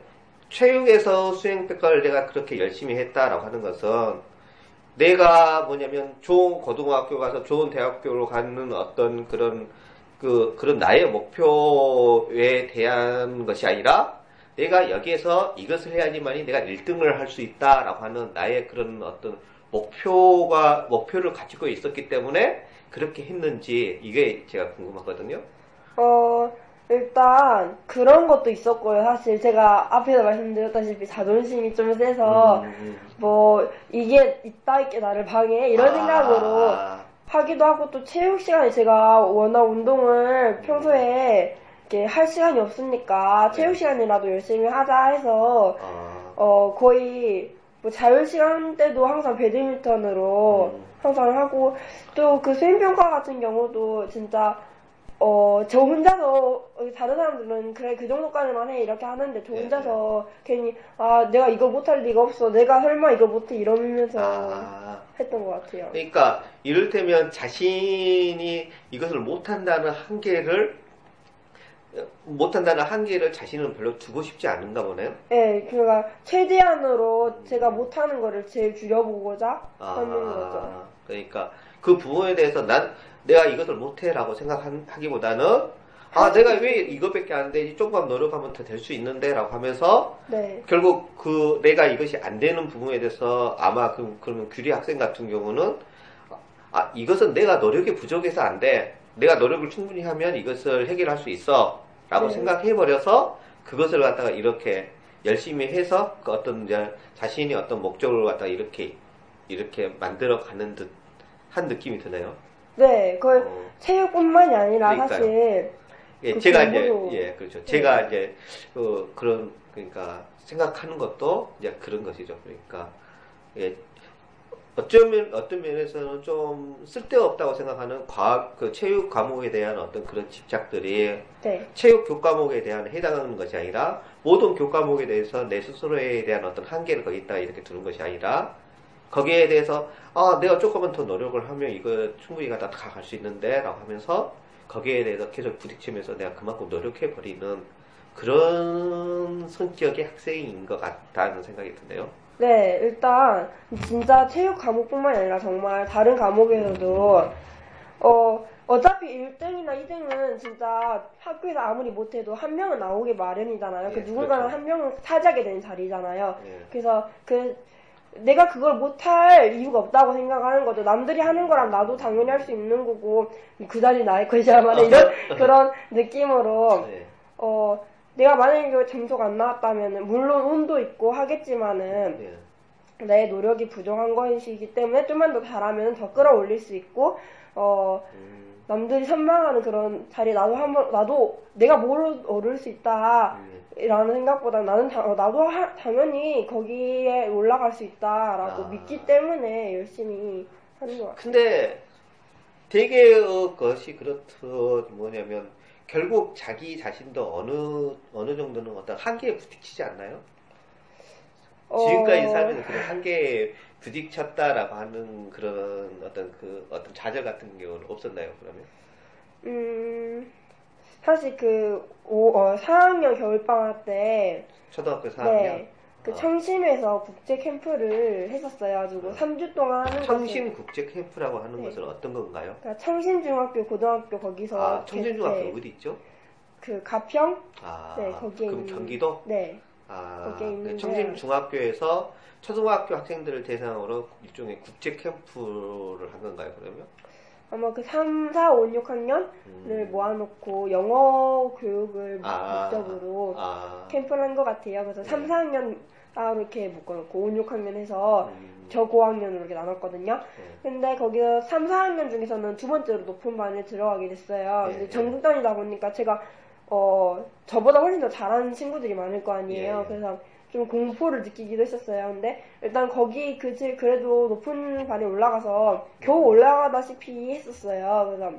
체육에서 수행 평가를 내가 그렇게 열심히 했다라고 하는 것은 내가 뭐냐면 좋은 고등학교 가서 좋은 대학교로 가는 어떤 그런 그 그런 나의 목표에 대한 것이 아니라 내가 여기에서 이것을 해야지만이 내가 1등을 할 수 있다라고 하는 나의 그런 어떤 목표가 목표를 가지고 있었기 때문에 그렇게 했는지 이게 제가 궁금하거든요. 어, 일단 그런 것도 있었고요. 사실 제가 앞에서 말씀드렸다시피 자존심이 좀 세서 음, 뭐 이게 있다 있게 나를 방해 이런 아, 생각으로 하기도 하고 또 체육 시간에 제가 워낙 운동을 평소에 이렇게 할 시간이 없으니까 네. 체육 시간이라도 열심히 하자 해서 아, 어 거의 뭐 자유 시간 때도 항상 배드민턴으로 음. 항상 하고 또 그 수행평가 같은 경우도 진짜 어 저 혼자서 어, 다른 사람들은 그래 그 정도까지만 해 이렇게 하는데 저 네, 혼자서 괜히 아 내가 이거 못할 리가 없어 내가 설마 이거 못해 이러면서 아. 했던 것 같아요. 그러니까 이를테면 자신이 이것을 못한다는 한계를 못한다는 한계를 자신은 별로 두고 싶지 않은가 보네요. 네, 그러니까 최대한으로 제가 못하는 거를 제일 줄여보고자 하는 거죠. 아, 그러니까 그 부분에 대해서 난 내가 이것을 못해라고 생각하기보다는 아 내가 왜 이것밖에 안 되지 조금만 노력하면 더 될 수 있는데라고 하면서 네, 결국 그 내가 이것이 안 되는 부분에 대해서 아마 그, 그러면 규리 학생 같은 경우는 아 이것은 내가 노력이 부족해서 안 돼. 내가 노력을 충분히 하면 이것을 해결할 수 있어. 라고 네. 생각해 버려서 그것을 갖다가 이렇게 열심히 해서 그 어떤 이제 자신이 어떤 목적을 갖다가 이렇게 이렇게 만들어 가는 듯 한 느낌이 드네요. 네, 그 어. 체육뿐만이 아니라 그러니까요. 사실 예, 그 제가 이제 공부도- 예 그렇죠. 네. 제가 이제 그 그런 그러니까 생각하는 것도 이제 그런 것이죠. 그러니까 예 어쩌면 어떤 면에서는 좀 쓸데없다고 생각하는 과학 그 체육 과목에 대한 어떤 그런 집착들이 네, 체육 교과목에 대한 해당하는 것이 아니라 모든 교과목에 대해서 내 스스로에 대한 어떤 한계를 거기다 이렇게 두는 것이 아니라 거기에 대해서 아 내가 조금만 더 노력을 하면 이거 충분히 갖다 다갈 수 있는데라고 하면서 거기에 대해서 계속 부딪히면서 내가 그만큼 노력해 버리는 그런 성격의 학생인 것 같다는 생각이 드네요. 네, 일단 진짜 체육 과목뿐만이 아니라 정말 다른 과목에서도 어 어차피 1등이나 2등은 진짜 학교에서 아무리 못해도 한 명은 나오기 마련이잖아요. 예, 그 누군가는 그렇죠. 한 명은 차지하게 되는 자리잖아요. 예. 그래서 그 내가 그걸 못할 이유가 없다고 생각하는 거죠. 남들이 하는 거랑 나도 당연히 할 수 있는 거고 그 자리 나의 것이야만 (laughs) 이런 그런 느낌으로 네. 어 내가 만약에 그 점수가 안 나왔다면 물론 운도 있고 하겠지만은 예. 내 노력이 부족한 것이기 때문에 좀만 더 잘하면 더 끌어올릴 수 있고 어 음, 남들이 선망하는 그런 자리에 나도 한번 나도 내가 뭘 오를 수 있다 음. 라는 생각보다 나는 다- 어, 나도 하- 당연히 거기에 올라갈 수 있다라고 아. 믿기 때문에 열심히 하는 것 같아요. 근데 대개의 것이 그렇듯 뭐냐면 결국 자기 자신도 어느 어느 정도는 어떤 한계에 부딪히지 않나요? 지금까지 어, 살면서 그런 한계에 부딪혔다라고 하는 그런 어떤 그 어떤 좌절 같은 경우는 없었나요? 그러면? 음 사실 그 오, 어, 4학년 겨울 방학 때 초등학교 4학년 네, 그 아. 청심에서 국제 캠프를 했었어요. 가지고 3주 동안 하는 청심 것을- 국제 캠프라고 하는 네. 것은 어떤 건가요? 그러니까 청심 중학교, 고등학교 거기서 아, 청심중학교 네, 어디 있죠? 그 가평? 아, 네, 거기에 그럼 있는- 경기도? 네, 아, 거기에 있는데요. 청심중학교에서 초등학교 학생들을 대상으로 일종의 국제 캠프를 한 건가요, 그러면? 아마 그 3, 4, 5, 6학년을 음. 모아놓고 영어 교육을 아, 목적으로 아, 캠프를 한 것 같아요. 그래서 3, 네. 4학년 따로 이렇게 묶어놓고 5, 6학년 해서 음, 저 고학년으로 이렇게 나눴거든요. 네. 근데 거기서 3, 4학년 중에서는 두 번째로 높은 반에 들어가게 됐어요. 예, 근데 예. 전국단이다 보니까 제가 어 저보다 훨씬 더 잘하는 친구들이 많을 거 아니에요. 예, 예. 그래서 좀 공포를 느끼기도 했었어요. 근데 일단 거기 그 그래도 높은 반에 올라가서 겨우 올라가다시피 했었어요. 그래서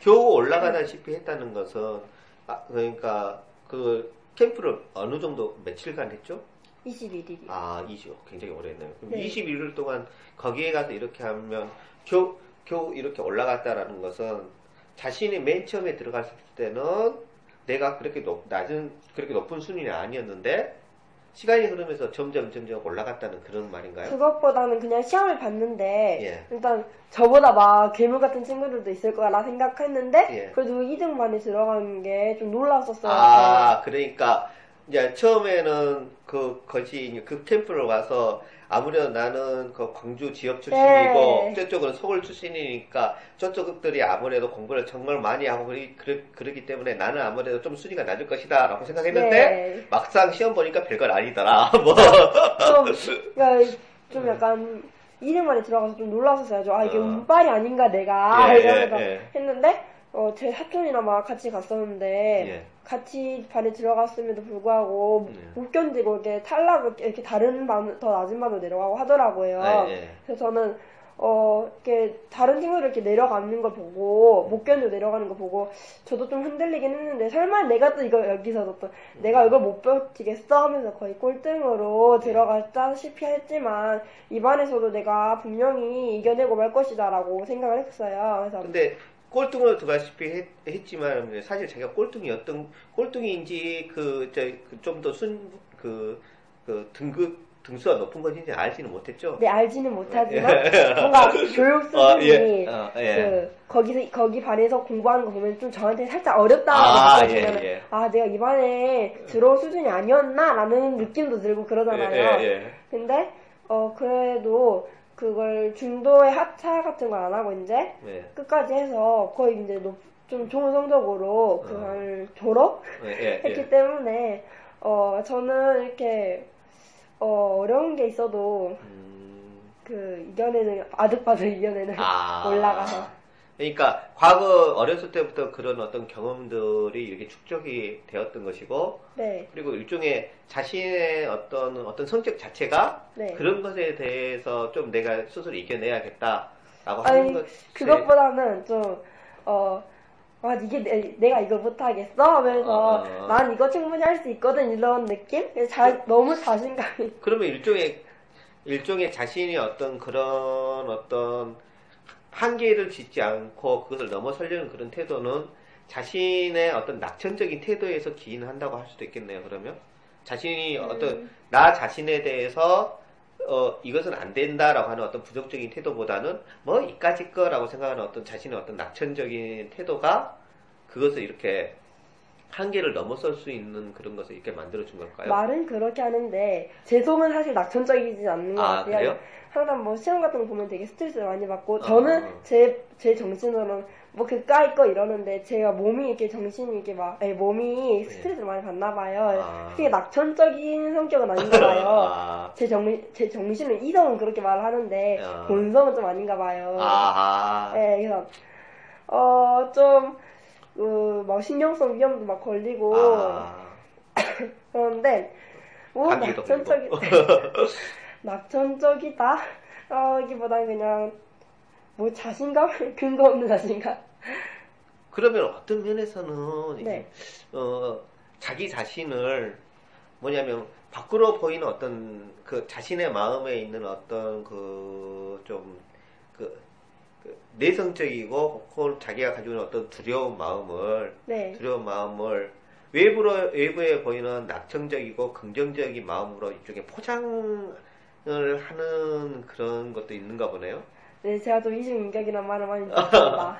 겨우 올라가다시피 했다는 것은, 아, 그러니까 그 캠프를 어느 정도 며칠간 했죠? 21일이. 아, 20, 굉장히 오래 했네요. 그럼 네. 21일 동안 거기에 가서 이렇게 하면 겨우, 겨우 이렇게 올라갔다라는 것은 자신이 맨 처음에 들어갔을 때는 내가 그렇게 높, 낮은, 그렇게 높은 순위는 아니었는데 시간이 흐르면서 점점 점점 올라갔다는 그런 말인가요? 그것보다는 그냥 시험을 봤는데 예. 일단 저보다 막 괴물 같은 친구들도 있을 거라 생각했는데 예. 그래도 2등 반에 들어간 게 좀 놀랐었어요. 아, 그러니까 이제 처음에는 그 이제 그 캠프를 가서 아무래도 나는 그 광주 지역 출신이고 네. 저쪽은 서울 출신이니까 저쪽들이 아무래도 공부를 정말 많이 하고 그러기, 그러, 그러 기 때문에 나는 아무래도 좀 순위가 낮을 것이다 라고 생각했는데 네. 막상 시험 보니까 별건 아니더라. 뭐 좀, 그러니까 좀 약간 2등 만에 들어가서 좀. 저, 아, 이게 어. 운빨이 아닌가, 내가. 예, 이러면서 예, 예. 했는데, 어, 제 사촌이랑 막 같이 갔었는데, 예. 같이 반에 들어갔음에도 불구하고, 예. 못 견디고, 이렇게 탈락을, 이렇게 다른 반, 더 낮은 반으로 내려가고 하더라고요. 예, 예. 그래서 저는, 어, 이렇게 다른 친구들 이렇게 내려가는 걸 보고, 못 견디고 내려가는 거 보고, 저도 좀 흔들리긴 했는데, 설마 내가 또 이거 여기서도 또, 내가 이걸 못 버티겠어 하면서 거의 꼴등으로 들어갔다시피 했지만, 이반에서도 내가 분명히 이겨내고 말 것이다라고 생각을 했어요. 그래서, 근데 꼴등으로 들어가시피 했, 했지만 사실 제가 꼴등이었던 꼴등인지 그 좀 더순그그 등급 등수가 높은 건지 알지는 못했죠. 네, 알지는 못하지만, (laughs) 뭔가 교육 수준이, 어, 예. 어, 예. 그, 거기서, 거기 반에서 공부하는 거 보면 좀 저한테 살짝 어렵다고 아, 예, 예. 아, 내가 이반에 들어올 수준이 아니었나? 라는 느낌도 들고 그러잖아요. 예, 예, 예. 근데, 어, 그래도, 그걸 중도에 하차 같은 걸안 하고 이제 네. 끝까지 해서 거의 이제 높, 좀 좋은 성적으로 그걸 졸업 예, 예, (laughs) 했기 예. 때문에 어 저는 이렇게 어 어려운 게 있어도 음, 그 이겨내는 아득바득 이겨내는 아. 올라가서 그러니까 과거 어렸을 때부터 그런 어떤 경험들이 이렇게 축적이 되었던 것이고 네 그리고 일종의 자신의 어떤 어떤 성격 자체가 네. 그런 것에 대해서 좀 내가 스스로 이겨내야겠다라고 하는 것 그것보다는 좀, 어, 아, 이게 내, 가 이걸 못하겠어? 하면서, 어. 난 이거 충분히 할 수 있거든, 이런 느낌? 자, 너무 자신감이. 그러면 일종의 일종의 자신이 어떤 그런 어떤 한계를 짓지 않고 그것을 넘어서려는 그런 태도는 자신의 어떤 낙천적인 태도에서 기인한다고 할 수도 있겠네요. 그러면 자신이 어떤 나 자신에 대해서 어 이것은 안 된다라고 하는 어떤 부정적인 태도보다는 뭐 이까짓 거라고 생각하는 어떤 자신의 어떤 낙천적인 태도가 그것을 이렇게 한계를 넘어설 수 있는 그런 것을 이렇게 만들어준 걸까요? 말은 그렇게 하는데, 제 속은 사실 낙천적이지 않는 것 아, 같아요. 그래요? 항상 뭐 시험 같은 거 보면 되게 스트레스를 많이 받고, 어. 저는 제, 제 정신으로는 뭐 그까이 거 이러는데, 제가 몸이 이렇게 정신이 이렇게 막, 아니, 몸이 스트레스를 많이 받나 봐요. 네. 아. 그게 낙천적인 성격은 아닌가 봐요. (laughs) 아, 제 정, 제 정신은 이성은 그렇게 말을 하는데, 아. 본성은 좀 아닌가 봐요. 아, 네, 그래서, 어, 좀, 그, 막 신경성 위험도 막 걸리고, 아, (laughs) 그런데, 뭐, 낙천적이. (laughs) 낙천적이다? 어, 이기보다는 그냥, 뭐 자신감? (laughs) 근거 없는 자신감? 그러면 어떤 면에서는 네. 어, 자기 자신을 뭐냐면 밖으로 보이는 어떤 그 자신의 마음에 있는 어떤 그 좀 그, 그 내성적이고 혹은 자기가 가지고 있는 어떤 두려운 마음을 네. 두려운 마음을 외부로 외부에 보이는 낙천적이고 긍정적인 마음으로 이쪽에 포장을 하는 그런 것도 있는가 보네요. 네, 제가 좀 이중인격이란 말을 많이 (laughs) 듣습니다.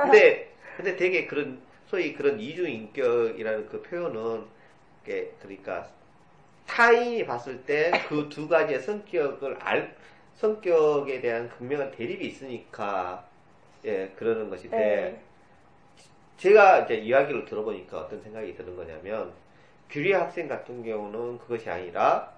근데 근데 되게 그런 소위 그런 이중인격이라는 그 표현은 그러니까 타인이 봤을 때 그 두 가지의 성격을 알 성격에 대한 극명한 대립이 있으니까 예 그러는 것인데 네. 제가 이제 이야기를 들어보니까 어떤 생각이 드는 거냐면 규리 학생 같은 경우는 그것이 아니라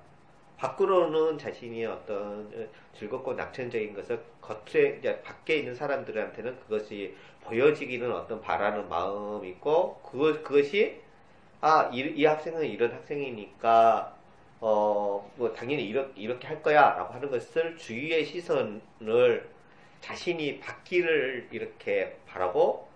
밖으로는 자신이 어떤 즐겁고 낙천적인 것을 겉에 이제 밖에 있는 사람들한테는 그것이 보여지기는 어떤 바라는 마음이 있고 그것 그것이 아이 학생은 이런 학생이니까 어 뭐 당연히 이렇게 이렇게 할 거야 라고 하는 것을 주위의 시선을 자신이 받기를 이렇게 바라고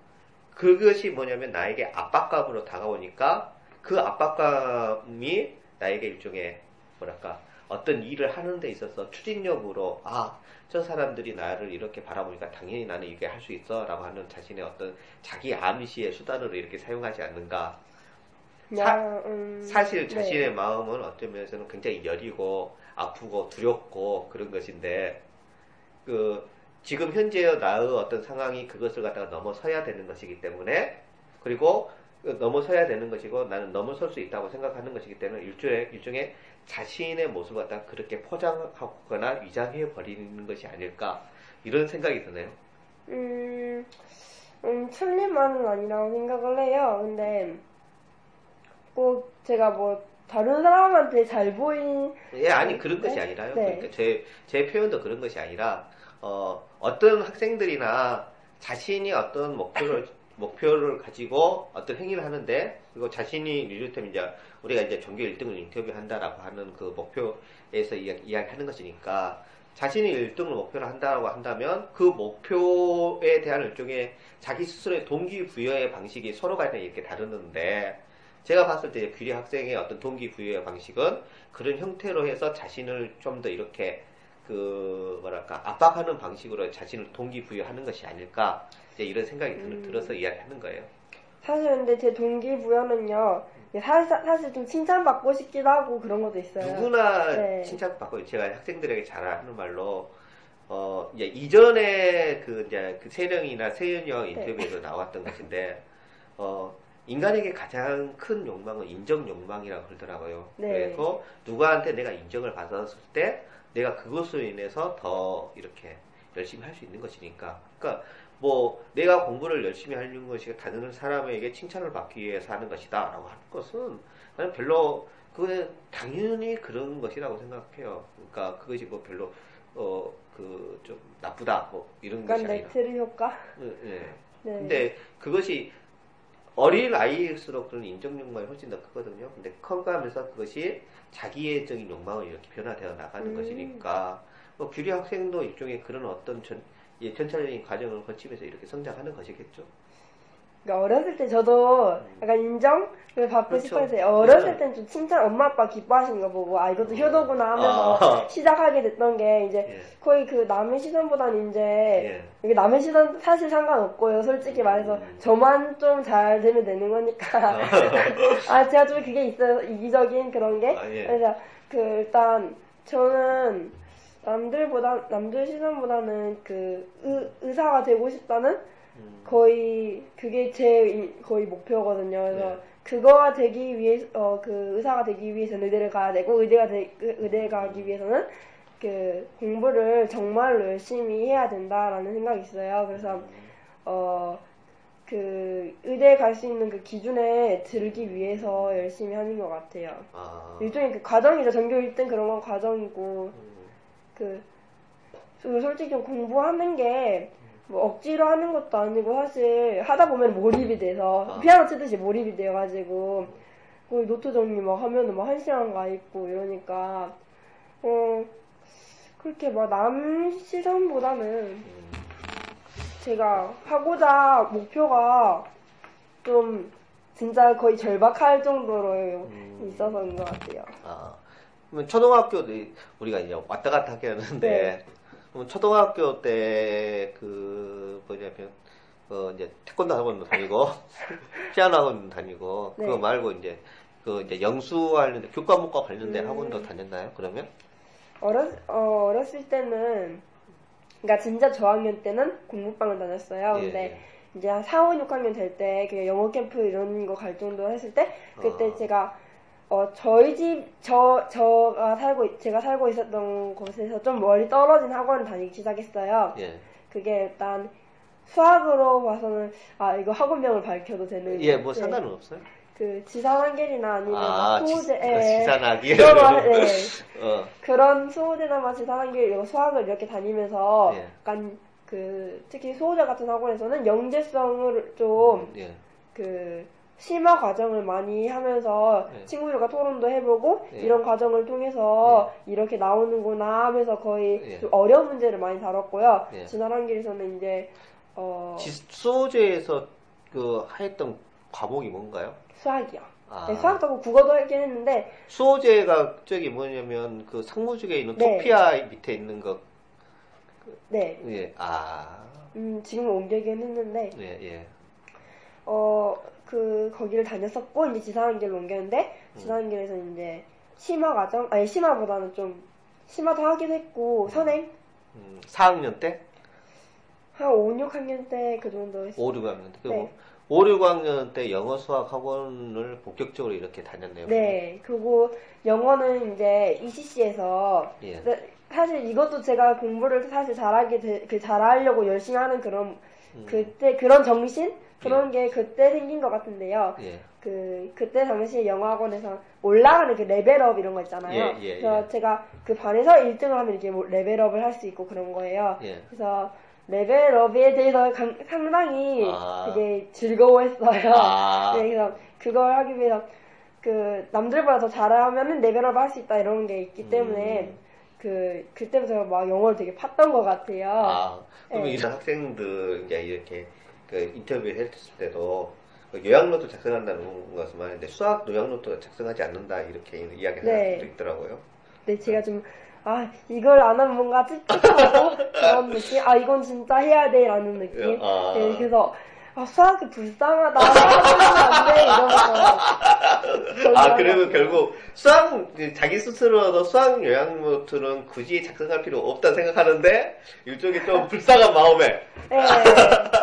그것이 뭐냐면 나에게 압박감으로 다가오니까 그 압박감이 나에게 일종의 뭐랄까 어떤 일을 하는 데 있어서 추진력으로 아 저 사람들이 나를 이렇게 바라보니까 당연히 나는 이게 할 수 있어 라고 하는 자신의 어떤 자기 암시의 수단으로 이렇게 사용하지 않는가 그냥, 음, 사실 네. 자신의 마음은 어떤 면에서는 굉장히 여리고 아프고 두렵고 그런 것인데 그 지금 현재의 나의 어떤 상황이 그것을 갖다가 넘어서야 되는 것이기 때문에 그리고 그 넘어서야 되는 것이고 나는 넘어설 수 있다고 생각하는 것이기 때문에 일종의 일종의 자신의 모습을 갖다가 그렇게 포장하거나 위장해 버리는 것이 아닐까 이런 생각이 드네요. 음, 음, 틀린 말은 아니라고 생각을 해요. 근데, 꼭 제가 뭐, 다른 사람한테 잘 보인, 예, 아니 그런 네? 것이 아니라요. 네. 그러니까 제, 제 표현도 그런 것이 아니라 어, 어떤 학생들이나 자신이 어떤 목표를 (laughs) 목표를 가지고 어떤 행위를 하는데 그리고 자신이 이를테면 이제 우리가 이제 전교 1등을 인터뷰한다라고 하는 그 목표에서 이야기, 이야기하는 것이니까 자신이 1등을 목표로 한다라고 한다면 그 목표에 대한 일종의 자기 스스로의 동기부여의 방식이 서로 간에 이렇게 다르는데 제가 봤을 때 규리 학생의 어떤 동기부여의 방식은 그런 형태로 해서 자신을 좀 더 이렇게 그 뭐랄까 압박하는 방식으로 자신을 동기부여하는 것이 아닐까 이제 이런 생각이 들- 음. 들어서 이야기하는 거예요. 사실 근데 제 동기부여는요, 사실, 사실 좀 칭찬받고 싶기도 하고 그런 것도 있어요. 누구나 네. 칭찬받고 제가 학생들에게 잘 하는 말로 어 이제 이전에 그 이제 그 세령이나 세윤이 형 인터뷰에서 나왔던 것인데 어 인간에게 가장 큰 욕망은 인정 욕망이라고 그러더라고요. 네. 그래서 누구한테 내가 인정을 받았을 때 내가 그것으로 인해서 더 이렇게 열심히 할 수 있는 것이니까. 그러니까 뭐 내가 공부를 열심히 하는 것이 다른 사람에게 칭찬을 받기 위해서 하는 것이다라고 하는 것은 나는 별로 그거는 당연히 그런 것이라고 생각해요. 그러니까 그것이 뭐 별로 어 그 좀 나쁘다 뭐 이런 것이 약간 아니라. 네트리 효과? 예, 예. 네. 근데 그것이 어린 아이일수록 그런 인정 욕망이 훨씬 더 크거든요. 근데 커가면서 그것이 자기애적인 욕망으로 이렇게 변화되어 나가는 음. 것이니까 뭐 규리 학생도 일종의 그런 어떤 전, 예, 전차적인 과정을 거치면서 이렇게 성장하는 것이겠죠. 그러니까 어렸을 때 저도 약간 인정을 받고 그렇죠. 싶어 했어요. 어렸을 네. 땐좀 칭찬 엄마 아빠 기뻐하시는 거 보고 아 이것도 효도구나 하면서 아. (laughs) 시작하게 됐던 게 이제 예. 거의 그 남의 시선보다는 이제 예. 이게 남의 시선 사실 상관없고요. 솔직히 말해서 음. 저만 좀 잘 되면 되는 거니까. (laughs) 아 제가 좀 그게 있어요. 이기적인 그런 게. 아, 예. 그래서 그 일단 저는 남들보다 남들 시선보다는 그 의, 의사가 되고 싶다는 음. 거의 그게 제 이- 거의 목표거든요. 그래서 네. 그거가 되기 위해 어 그 의사가 되기 위해서는 의대를 가야 되고 의대가 되, 그 의대 가기 위해서는 그 공부를 정말로 열심히 해야 된다라는 생각이 있어요. 그래서 어 그 의대 갈 수 있는 그 기준에 들기 위해서 열심히 하는 것 같아요. 아. 일종의 그 과정이죠. 전교 1등 그런 건 과정이고 음. 그 그리고 솔직히 공부하는 게 뭐 억지로 하는 것도 아니고 사실 하다 보면 몰입이 돼서 아. 피아노 치듯이 몰입이 돼가지고 그 노트 정리 막 하면은 막 한 시간 가 있고 이러니까 어 그렇게 막 남 시선보다는 음. 제가 하고자 목표가 좀 진짜 거의 절박할 정도로 음. 있어서인 것 같아요. 아, 그러면 초등학교도 우리가 이제 왔다 갔다 하게 하는데, 네. 초등학교 때그 뭐냐면 어 이제 태권도 학원도 다니고 (laughs) 피아노 학원도 다니고 네. 그거 말고 이제 그 이제 영수 관련 교과목과 관련된 음. 학원도 다녔나요? 그러면? 어렸, 어, 어렸을 때는, 그니까 진짜 저학년 때는 공부방을 다녔어요. 예, 근데 이제 한 4, 5, 6학년 될 때, 그 영어 캠프 이런 거 갈 정도 했을 때, 그때 아. 제가, 어, 저희 집, 저, 저가 살고, 있- 제가 살고 있었던 곳에서 좀 멀리 떨어진 학원을 다니기 시작했어요. 예. 그게 일단, 수학으로 봐서는, 아, 이거 학원명을 밝혀도 되는. 예, 뭐 네. 상관은 없어요. 그, 지산한계리나 아니면, 아, 막 지, 소재, 예. 지산하기. 그런 거, 예. (laughs) 어, 그런 수호대나 지상한 게 이거 수학을 이렇게 다니면서 예. 약간 그 특히 수호대 같은 학원에서는 영재성을 좀 예. 그 심화 과정을 많이 하면서 예. 친구들과 토론도 해보고 예. 이런 과정을 통해서 이렇게 나오는구나 하면서 거의 예. 좀 어려운 문제를 많이 다뤘고요. 예. 진화란길에서는 이제 어 지- 수호제에서 그 했던 과목이 뭔가요? 수학이요. 아. 네, 수학도 하고 국어도 하긴 했는데 수호제가 저기 뭐냐면 그 상무직에 있는 네. 토피아 밑에 있는 거 네, 예, 아, 음, 지금 옮기긴 했는데 예, 예. 어, 그, 거기를 다녔었고, 이제 지상한길로 옮겼는데, 음. 지상한길에서 이제, 심화 과정, 아니, 심화보다는 좀, 심화도 하기도 했고, 선행? 음, 4학년 때? 한 5, 6학년 때 그 정도 했어요. 5, 6학년 때? 그 네. 뭐, 5, 6학년 때 영어 수학 학원을 본격적으로 이렇게 다녔네요. 네, 그리고 영어는 이제 ECC에서, 예. 사실 이것도 제가 공부를 사실 잘하게, 되, 그 잘하려고 열심히 하는 그런, 음, 그때, 그런 정신? 그런 게 그때 생긴 것 같은데요. 예. 그 그때 당시에 영어학원에서 올라가는 그 레벨업 이런 거 있잖아요. 예, 예, 그래서 예. 제가 그 반에서 1등을 하면 이렇게 뭐 레벨업을 할 수 있고 그런 거예요. 예. 그래서 레벨업에 대해서 강- 상당히 아. 되게 즐거워했어요. 아. (laughs) 네, 그래서 그걸 하기 위해서 그 남들보다 더 잘하면은 레벨업 할 수 있다 이런 게 있기 때문에 음. 그 그때부터 막 영어를 되게 팠던 것 같아요. 아, 그러면 네. 이런 학생들 이제 이렇게 그 인터뷰 했을 때도 그 요약노트 작성한다는 것은 말인데 수학 요약노트 작성하지 않는다 이렇게 이야기하는 네. 사람도 있더라고요. 근데 제가 좀, 아, 이걸 안 하면 뭔가 찝찝하고, (laughs) 그런 느낌? 아, 이건 진짜 해야 돼, 라는 느낌? 아. 네, 그래서, 아, 수학이 불쌍하다. 수학은 안 돼, 이러면서. 아, 그러면 결국 수학, 그 자기 스스로도 수학 요양 노트는 굳이 작성할 필요 없다 생각하는데, 일종의 좀 (laughs) 불쌍한 마음에. 네,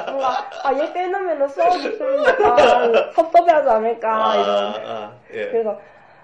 뭔가, 아, 얘 빼놓으면 있으면 약간 섭섭해하지 않을까, 이런. 아, 아, 예. 그래서,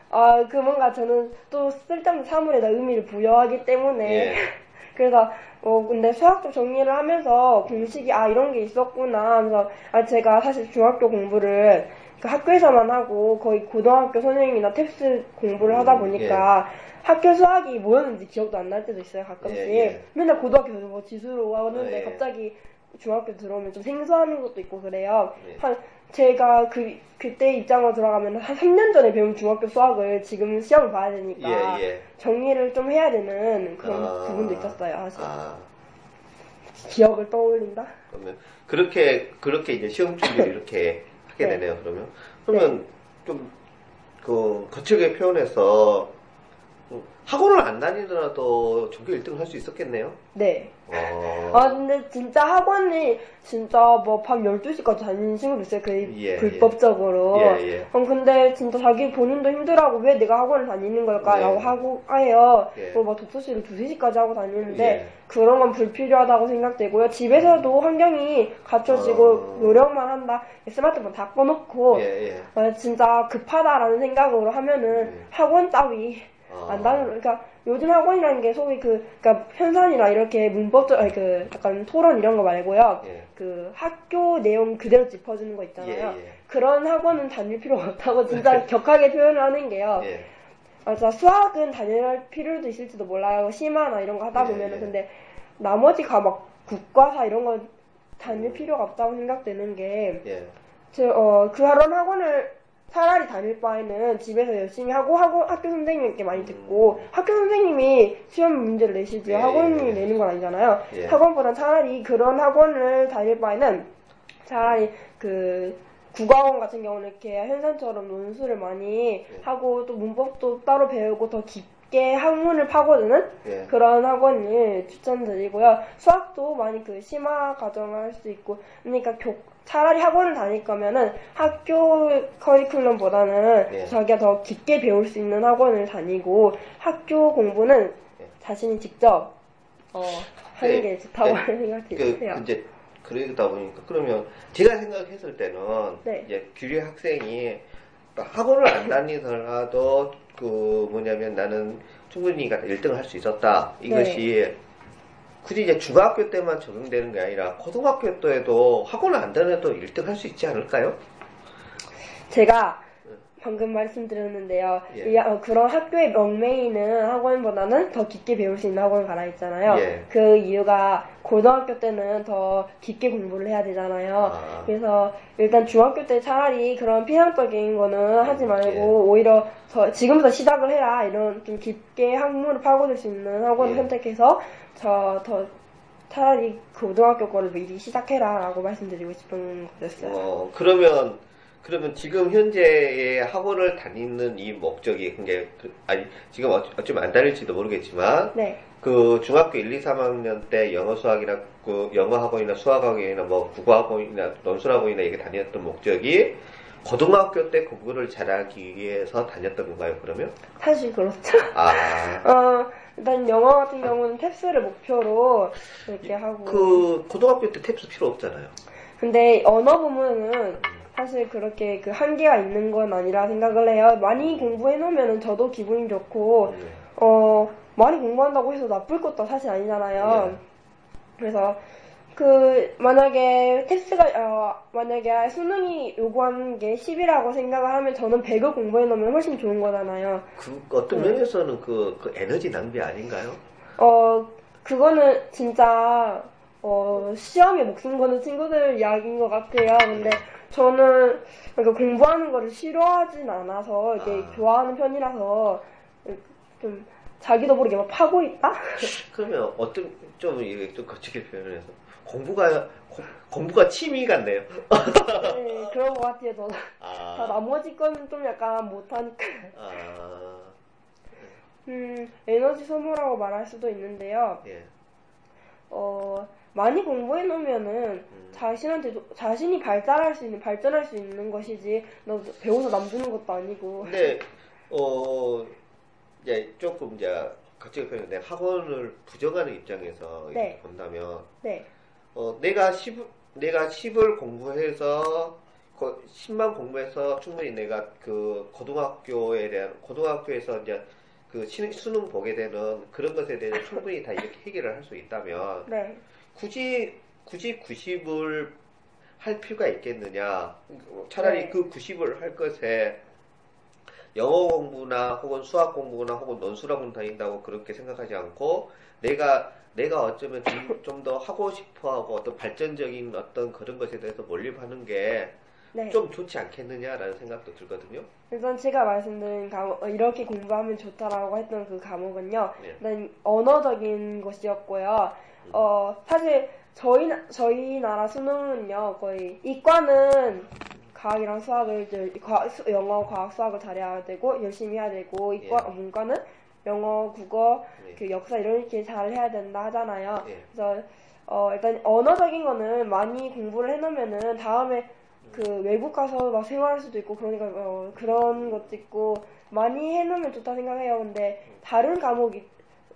아, 그 뭔가 저는 또 쓸데없는 사물에다 의미를 부여하기 때문에. 예. 그래서, 어, 근데 수학적 정리를 하면서 공식이, 아, 이런 게 있었구나 하면서, 아, 제가 사실 중학교 공부를 그 학교에서만 하고 거의 고등학교 선생님이나 탭스 공부를 하다 보니까 학교 수학이 뭐였는지 기억도 안 날 때도 있어요, 가끔씩. 예, 예. 맨날 고등학교에서 뭐 지수로 하는데 예. 갑자기 중학교 들어오면 좀 생소한 것도 있고 그래요. 예. 한 제가 그 그때 입장으로 들어가면 한 3년 전에 배운 중학교 수학을 지금 시험을 봐야 되니까 예, 예. 정리를 좀 해야 되는 그런 아. 부분도 있었어요. 사실 아, 기억을 떠올린다. 그러면, 그렇게, 그렇게 이제 시험 준비를 (laughs) 이렇게 하게 네. 되네요, 그러면. 그러면 좀, 그, 거칠게 표현해서, 음, 학원을 안 다니더라도 전교 1등을 할 수 있었겠네요? 네. 어. 아 근데 진짜 학원이 진짜 뭐 밤 12시까지 다니는 친구도 있어요. 그 예, 불법적으로. 예, 예. 어, 근데 진짜 자기 본인도 힘들어하고 왜 내가 학원을 다니는 걸까? 라고 예. 하고 해요. 예. 뭐, 막 독서실을 2, 3시까지 하고 다니는데 예. 그런 건 불필요하다고 생각되고요. 집에서도 환경이 갖춰지고 어. 노력만 한다. 스마트폰 다 꺼놓고. 어, 진짜 급하다라는 생각으로 하면은 예. 학원 따위 어. 안 다니는 그러니까 요즘 학원이라는 게 소위 그 그러니까 편산이나 이렇게 문법적 아니 그 약간 토론 이런 거 말고요. 예. 그 학교 내용 그대로 짚어주는 거 있잖아요. 예, 예. 그런 학원은 다닐 필요 없다고 (laughs) 진짜 격하게 표현을 하는 게요. 예. 아, 진짜 수학은 다닐 필요도 있을지도 몰라요. 심화나 이런 거 하다 예, 보면은 예. 근데 나머지 과막 국과사 이런 거 다닐 필요가 없다고 생각되는 게 예. 저, 어, 그런 학원을 차라리 다닐 바에는 집에서 열심히 하고, 하고 학교 선생님께 많이 듣고, 학교 선생님이 시험 문제를 내시지 예, 학원이 예. 내는 건 아니잖아요. 예. 학원보다 차라리 그런 학원을 다닐 바에는 차라리 그 국어학원 같은 경우는 이렇게 현산처럼 논술을 많이 예. 하고 또 문법도 따로 배우고 더 깊게 학문을 파고드는 예. 그런 학원을 추천드리고요. 수학도 많이 그 심화 과정을 할 수 있고, 그러니까 교- 차라리 학원을 다닐 거면은 학교 커리큘럼보다는 예. 자기가 더 깊게 배울 수 있는 학원을 다니고 학교 공부는 예. 자신이 직접 어, 하는 네. 게 좋다고 네. 하는 생각이 그, 드세요. 이제, 그러다 보니까, 그러면, 제가 생각했을 때는, 네. 이제, 규리 학생이, 학원을 안 다니더라도, 그, 뭐냐면 나는 충분히 1등을 할 수 있었다. 이것이, 굳이 이제 중학교 때만 적용되는 게 아니라, 고등학교 때에도 학원을 안 다녀도 1등 할 수 있지 않을까요? 제가 방금 말씀드렸는데요. 예. 이, 어, 그런 학교의 명매이는 학원보다는 더 깊게 배울 수 있는 학원을 가라 했잖아요. 예. 그 이유가 고등학교 때는 더 깊게 공부를 해야 되잖아요. 아. 그래서 일단 중학교 때 차라리 그런 피상적인 거는 하지 말고 예. 오히려 저 지금부터 시작을 해라 이런 좀 깊게 학문을 파고들 수 있는 학원을 예. 선택해서 저 더 차라리 고등학교 거를 미리 시작해라라고 말씀드리고 싶은 거였어요. 어, 그러면, 그러면 지금 현재의 학원을 다니는 이 목적이, 그게, 그- 아니, 지금 어- 어쩌면 안 다닐지도 모르겠지만, 네. 그 중학교 1, 2, 3학년 때 영어 수학이나 그 영어 학원이나 수학 학원이나 뭐 국어 학원이나 논술 학원이나 이게 다녔던 목적이 고등학교 때 공부를 잘하기 위해서 다녔던 건가요, 그러면? 사실 그렇죠. 아, (laughs) 어, 일단 영어 같은 경우는 탭스를 목표로 이렇게 하고. 그 고등학교 때 탭스 필요 없잖아요. 근데 언어 부문은 사실 그렇게 그 한계가 있는 건 아니라 생각을 해요. 많이 공부해 놓으면 저도 기분이 좋고, 어, 많이 공부한다고 해서 나쁠 것도 사실 아니잖아요. 네. 그래서 그 만약에 텍스가 어, 만약에 수능이 요구하는 게 10이라고 생각을 하면 저는 100을 공부해 놓으면 훨씬 좋은 거잖아요. 그 어떤 네. 면에서는 그, 그 에너지 낭비 아닌가요? 어, 그거는 진짜, 어, 시험에 목숨 거는 친구들 이야기인 것 같아요. 근데 저는, 그러니까 공부하는 거를 싫어하진 않아서, 이렇게 아. 좋아하는 편이라서, 좀, 자기도 모르게 막 파고 있다? 그러면 어떤 좀 이게 좀 거칠게 표현해서 공부가 공- 공부가 취미 같네요. 네, 그런 것 같아요, 저는. 다 아, 나머지 거는 좀 약간 못하니까. 아, 음, 에너지 소모라고 말할 수도 있는데요. 예, 어, 많이 공부해 놓으면은 음. 자신한테 도- 자신이 발달할 수 있는 발전할 수 있는 것이지 너 배워서 남주는 것도 아니고 근데 어 이제 조금 이제 갑자기 표현데 학원을 부정하는 입장에서 네. 본다면 네 어 내가 10 내가 10을 공부해서 거- 10만 공부해서 충분히 내가 그 고등학교에 대한 고등학교에서 이제 그 시- 수능 보게 되는 그런 것에 대해서 충분히 다 이렇게 해결을 할 수 있다면 네. 굳이 굳이 90을 할 필요가 있겠느냐? 차라리 네. 그 90을 할 것에 영어 공부나 혹은 수학 공부나 혹은 논술학원 다닌다고 그렇게 생각하지 않고 내가 내가 어쩌면 좀 더 하고 싶어 하고 어떤 발전적인 어떤 그런 것에 대해서 몰입하는 게 네. 좀 좋지 않겠느냐라는 생각도 들거든요. 일단 제가 말씀드린 과목, 어, 이렇게 공부하면 좋다라고 했던 그 과목은요, 네. 일단 언어적인 것이었고요. 어, 사실 저희, 나- 저희 나라 수능은요, 거의 이과는 과학이랑 수학을, 이제 과- 수- 영어, 과학, 수학을 잘해야 되고, 열심히 해야 되고, 이과, 예. 문과는 영어, 국어, 네. 그 역사 이렇게 잘 해야 된다 하잖아요. 예. 그래서 어, 일단 언어적인 거는 많이 공부를 해놓으면은 다음에 그 외국 가서 막 생활할 수도 있고 그러니까 어, 그런 것도 있고 많이 해놓으면 좋다 생각해요. 근데 다른 과목이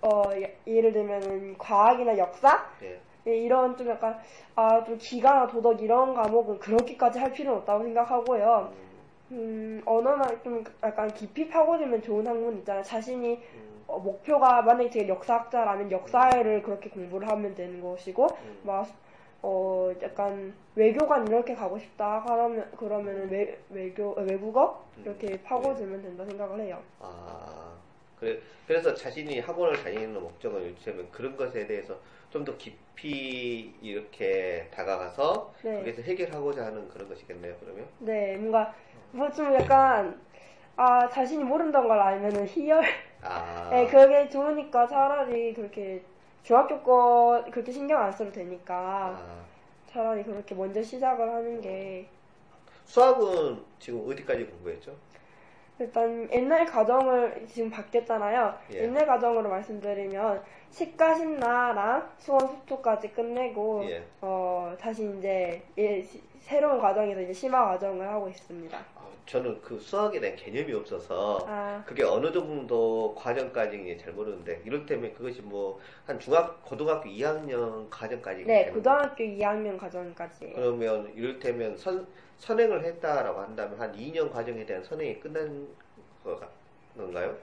어, 예- 예를 들면은 과학이나 역사 예. 예, 이런 좀 약간 아 좀 기가나 도덕 이런 과목은 그렇게까지 할 필요는 없다고 생각하고요. 음, 음, 언어나 좀 약간 깊이 파고들면 좋은 학문 있잖아요. 자신이 음, 어, 목표가 만약에 제가 역사학자라면 역사를 그렇게 공부를 하면 되는 것이고 음. 막 어, 약간 외교관 이렇게 가고 싶다 그러면 그러면은 외, 외교 어, 외국어 이렇게 파고들면 된다 생각을 해요. 아, 그래, 그래 서 자신이 학원을 다니는 목적은 요즘은 그런 것에 대해서 좀 더 깊이 이렇게 다가가서 네. 거기서 해결하고자 하는 그런 것이겠네요, 그러면? 네, 뭔가 뭐 좀 약간 아 자신이 모른다는 걸 알면은 희열. 아, (laughs) 네, 그게 좋으니까 차라리 그렇게 중학교 거 그렇게 신경 안 써도 되니까 아, 차라리 그렇게 먼저 시작을 하는 게 수학은 지금 어디까지 공부했죠? 일단 옛날 과정을 지금 바뀌었잖아요. 예. 옛날 과정으로 말씀드리면 식과 신나랑 수원 수토까지 끝내고 예. 어 다시 이제 예, 시- 새로운 과정에서 이제 심화 과정을 하고 있습니다. 아, 저는 그 수학에 대한 개념이 없어서 아 그게 어느 정도 과정까지 이제 잘 모르는데 이를테면 그것이 뭐 한 중학 고등학교 2학년 과정까지 네, 고등학교 2학년 과정까지. 그러면 이를테면 선, 선행을 했다라고 한다면 한 2년 과정에 대한 선행이 끝난 건가요?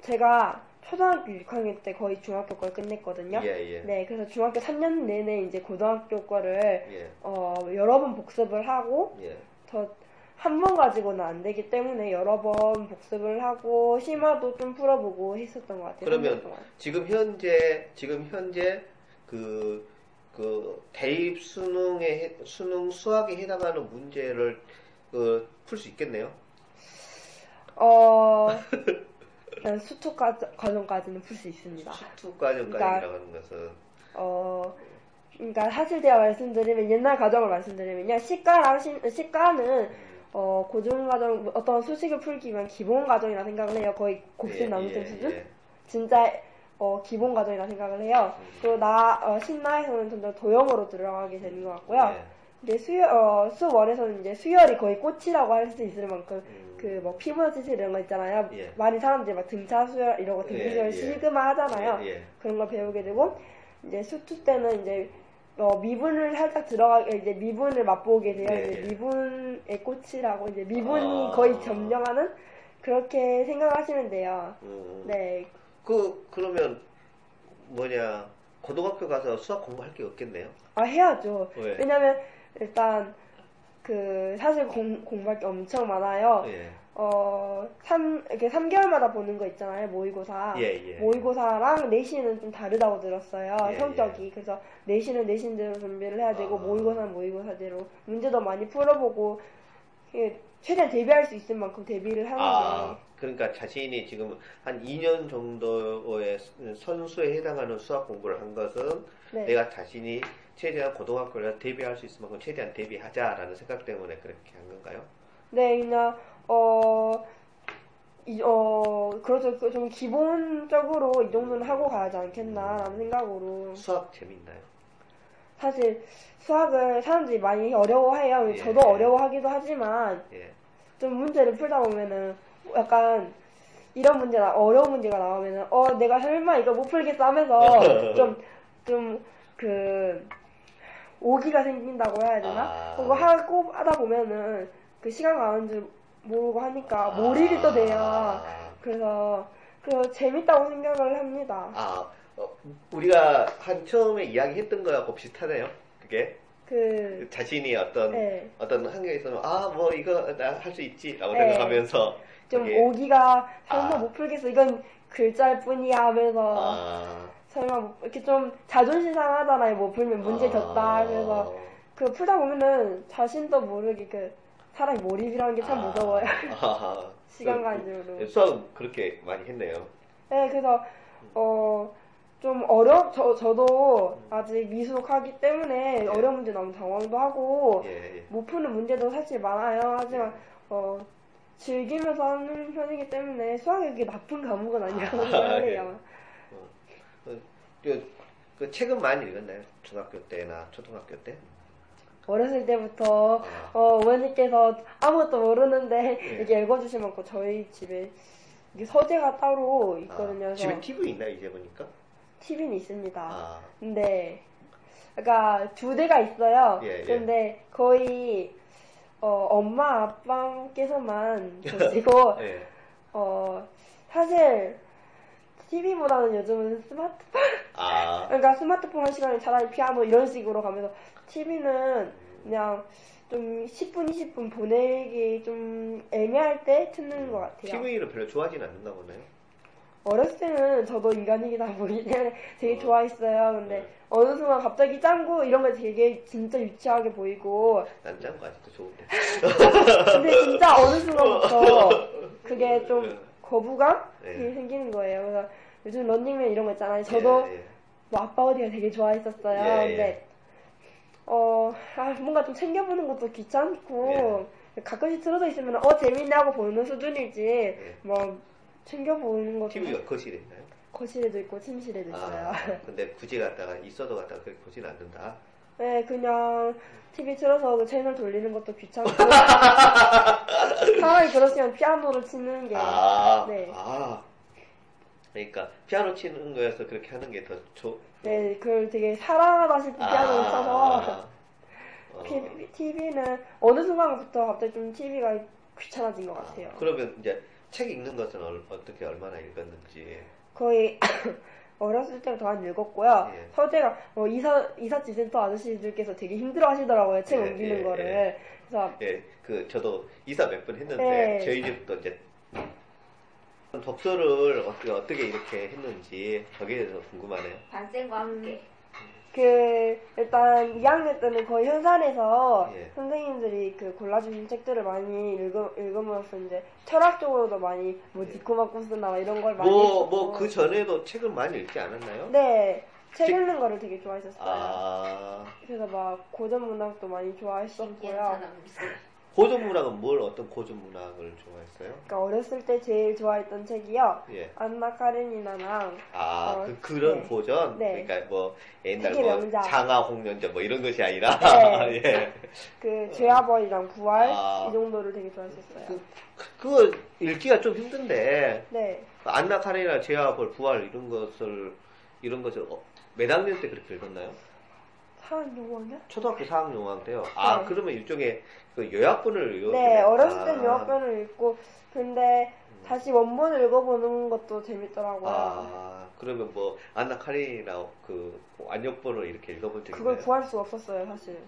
제가 초등학교 6학년 때 거의 중학교 걸 끝냈거든요. 예, 예. 네, 그래서 중학교 3년 내내 이제 고등학교 거를 예, 어, 여러 번 복습을 하고 예. 더한 번 가지고는 안 되기 때문에 여러 번 복습을 하고 심화도 좀 풀어보고 했었던 것 같아요. 그러면 3년 동안. 지금 현재, 지금 현재 그, 그 대입 수능에, 해- 수능 수학에 해당하는 문제를 그, 풀 수 있겠네요? 어, 수투 과- 과정까지는 풀 수 있습니다. 수투 과정까지라고 그러니까- 하는 것은 어, 그러니까 사실 제가 말씀드리면 옛날 과정을 말씀드리면요. 시가랑 시, 시가는 어, 고중 과정 어떤 수식을 풀기 위한 기본 과정이라 생각을 해요. 거의 곱셈 예, 나눗셈 예, 수준. 예. 진짜 어, 기본 과정이라 생각을 해요. 그리고 나 어, 신나에서는 좀더 도형으로 들어가게 되는 것 같고요. 예. 근데 수열 어, 수월에서는 이제 수열이 거의 꽃이라고 할 수 있을 만큼 음. 그뭐 피부너치스 이런 거 있잖아요. 예. 많이 사람들이 막 등차 수열 이런 거 등비 예, 수열 예. 시그마 하잖아요. 예, 예. 그런 걸 배우게 되고 이제 수투 때는 이제 어, 미분을 살짝 들어가게 이제 미분을 맛보게 돼요. 네, 이제 네. 미분의 꽃이라고 이제 미분이 아. 거의 점령하는 그렇게 생각하시면 돼요. 음. 네, 그, 그러면 뭐냐, 고등학교 가서 수학 공부할 게 없겠네요? 아 해야죠. 왜? 왜냐면 일단 그 사실 공, 공부할 게 엄청 많아요. 예. 어, 3, 이렇게 3개월마다 보는 거 있잖아요, 모의고사. 예, 예. 모의고사랑 내신은 좀 다르다고 들었어요, 예, 성격이. 그래서 내신은 내신대로 준비를 해야 되고, 아. 모의고사는 모의고사대로 문제도 많이 풀어보고, 최대한 대비할 수 있을 만큼 대비를 하는 아, 그러니까 자신이 지금 한 2년 정도의 선수에 해당하는 수학 공부를 한 것은 게. 네. 내가 자신이 최대한 고등학교를 대비할 수 있을 만큼 최대한 대비하자라는 생각 때문에 그렇게 한 건가요? 네, 그냥, 어, 이, 어, 그렇죠. 그좀 기본적으로 이 정도는 하고 가야지 않겠나라는 생각으로. 수학 재밌나요? 사실 수학을 사람들이 많이 어려워해요. 예. 저도 어려워하기도 하지만 예. 좀 문제를 풀다 보면은 약간 이런 문제나 어려운 문제가 나오면은 어 내가 설마 이거 못 풀겠어 하면서 (laughs) 좀 좀 그 오기가 생긴다고 해야 되나? 아. 그거 하고 하다 보면은 그 시간 가는 줄 모르고 하니까 몰입이 또 돼요. 아. 그래서 그 재밌다고 생각을 합니다. 아, 어, 우리가 한 처음에 이야기했던 거하고 비슷하네요. 그게 그 자신이 어떤 네. 어떤 환경에 있으면 아뭐 이거 나 할 수 있지라고 네. 생각하면서 좀 그게- 오기가 설마 아. 못 풀겠어 이건 글자일 뿐이야 하면서 아, 설마 못- 이렇게 좀 자존심 상하잖아요 못 풀면 문제 아. 졌다 그래서 그 풀다 보면은 자신도 모르게 그 사람이 몰입이라는 게참 아. 무서워요 아, (laughs) 시간 줄로 그 수학 그렇게 많이 했네요. 네 그래서 어 좀 어려 저 저도 아직 미숙하기 때문에 예. 어려운 문제 너무 당황도 하고 예, 예. 못 푸는 문제도 사실 많아요 하지만 어 즐기면서 하는 편이기 때문에 수학이 그게 나쁜 과목은 아니라고 아, 생각해요. 그, 그 책은 많이 읽었나요? 중학교 때나 초등학교 때? 어렸을 때부터 아. 어, 어머니께서 아무것도 모르는데 예. 이렇게 읽어주시면 그 저희 집에 이게 서재가 따로 있거든요. 아, 집에 TV 있나 이제 보니까? TV는 있습니다. 아, 근데 그러니까 두 대가 있어요. 예, 예. 근데 거의 어, 엄마 아빠께서만 (laughs) 보시고 예. 어, 사실 TV보다는 요즘은 스마트폰 아, (laughs) 그러니까 스마트폰 한 시간에 차라리 피아노 이런 식으로 가면서 TV는 그냥 좀 10분, 20분 보내기 좀 애매할 때 듣는 것 같아요. TV를 별로 좋아하진 않는가 보네요. 어렸을 때는 저도 인간이다 보기 때문에 (laughs) 되게 어. 좋아했어요. 근데 네. 어느 순간 갑자기 짱구 이런 거 되게 진짜 유치하게 보이고 난짠거 아직도 좋은데. (laughs) 근데 진짜 어느 순간부터 (laughs) 그게 좀 네. 거부감이 네. 생기는 거예요. 그래서 요즘 런닝맨 이런 거 있잖아요. 저도 예, 예. 뭐 아빠 어디가 되게 좋아했었어요. 예, 근데 어 아, 뭔가 좀 챙겨보는 것도 귀찮고 예. 가끔씩 틀어져 있으면 어 재밌네 하고 보는 수준이지 뭐 챙겨보는 것도 TV가 거실에 있나요? 거실에도 있고 침실에도 있어요. 아, (laughs) 근데 굳이 갔다가 있어도 갔다가 그렇게 보진 않는다. 네 그냥 TV 틀어서 그 채널 돌리는 것도 귀찮고 (laughs) 차라리 그러시면 피아노를 치는 게 아, 네. 아. 그러니까 피아노 치는 거여서 그렇게 하는 게 더 좋. 네, 그걸 되게 사랑하다시피 피아노를 쳐서 아. 어, (laughs) TV는 어느 순간부터 갑자기 좀 TV가 귀찮아진 것 같아요. 그러면 이제 책 읽는 것은 얼- 어떻게 얼마나 읽었는지. 거의 (coughs) 어렸을 때부터 많이 읽었고요. 예. 서재가 어, 이사 이삿짐센터 아저씨들께서 되게 힘들어하시더라고요. 책 예, 옮기는 예, 거를. 예. 그래서 예, 그 저도 이사 몇 번 했는데 네. 저희 집도 이제 독서를 어떻게 어떻게 이렇게 했는지 거기에 대해서 궁금하네요. 반쌤과 함께 그 일단 2학년 때는 거의 현산에서 예. 선생님들이 그 골라주신 책들을 많이 읽음, 읽으면서 이제 철학적으로도 많이 뭐 예. 디코마코스나 이런 걸 많이 뭐 뭐 그 전에도 책을 많이 읽지 않았나요? 네, 책 책- 읽는 거를 되게 좋아했었어요. 아 그래서 막 고전 문학도 많이 좋아했었고요. 사람 있어. 고전 문학은 뭘 어떤 고전 문학을 좋아했어요? 그러니까 어렸을 때 제일 좋아했던 책이요. 예. 안나 카레니나랑 아, 어, 그, 그런 네. 고전? 네. 그러니까 뭐, 옛날 뭐, 명작. 장하 홍련전 뭐 이런 것이 아니라, 네. (laughs) 예. 그 죄아벌이랑 부활 아. 이 정도를 되게 좋아했었어요. 그, 그거 읽기가 좀 힘든데, 네, 안나 카레나 제아벌, 부활 이런 것을, 이런 것을 어, 몇 학년 때 그렇게 읽었나요? 사람 누구냐? 초등학교 4학년 때요. 아, 네. 그러면 일종의 그 요약본을 읽었 네, 어렸을 땐 아. 요학편을 읽고 근데 다시 원본을 읽어보는 것도 재밌더라고요. 아, 그러면 뭐, 안나 카레나 그, 완역본을 이렇게 읽어본 적이 그걸 있나요? 구할 수가 없었어요, 사실.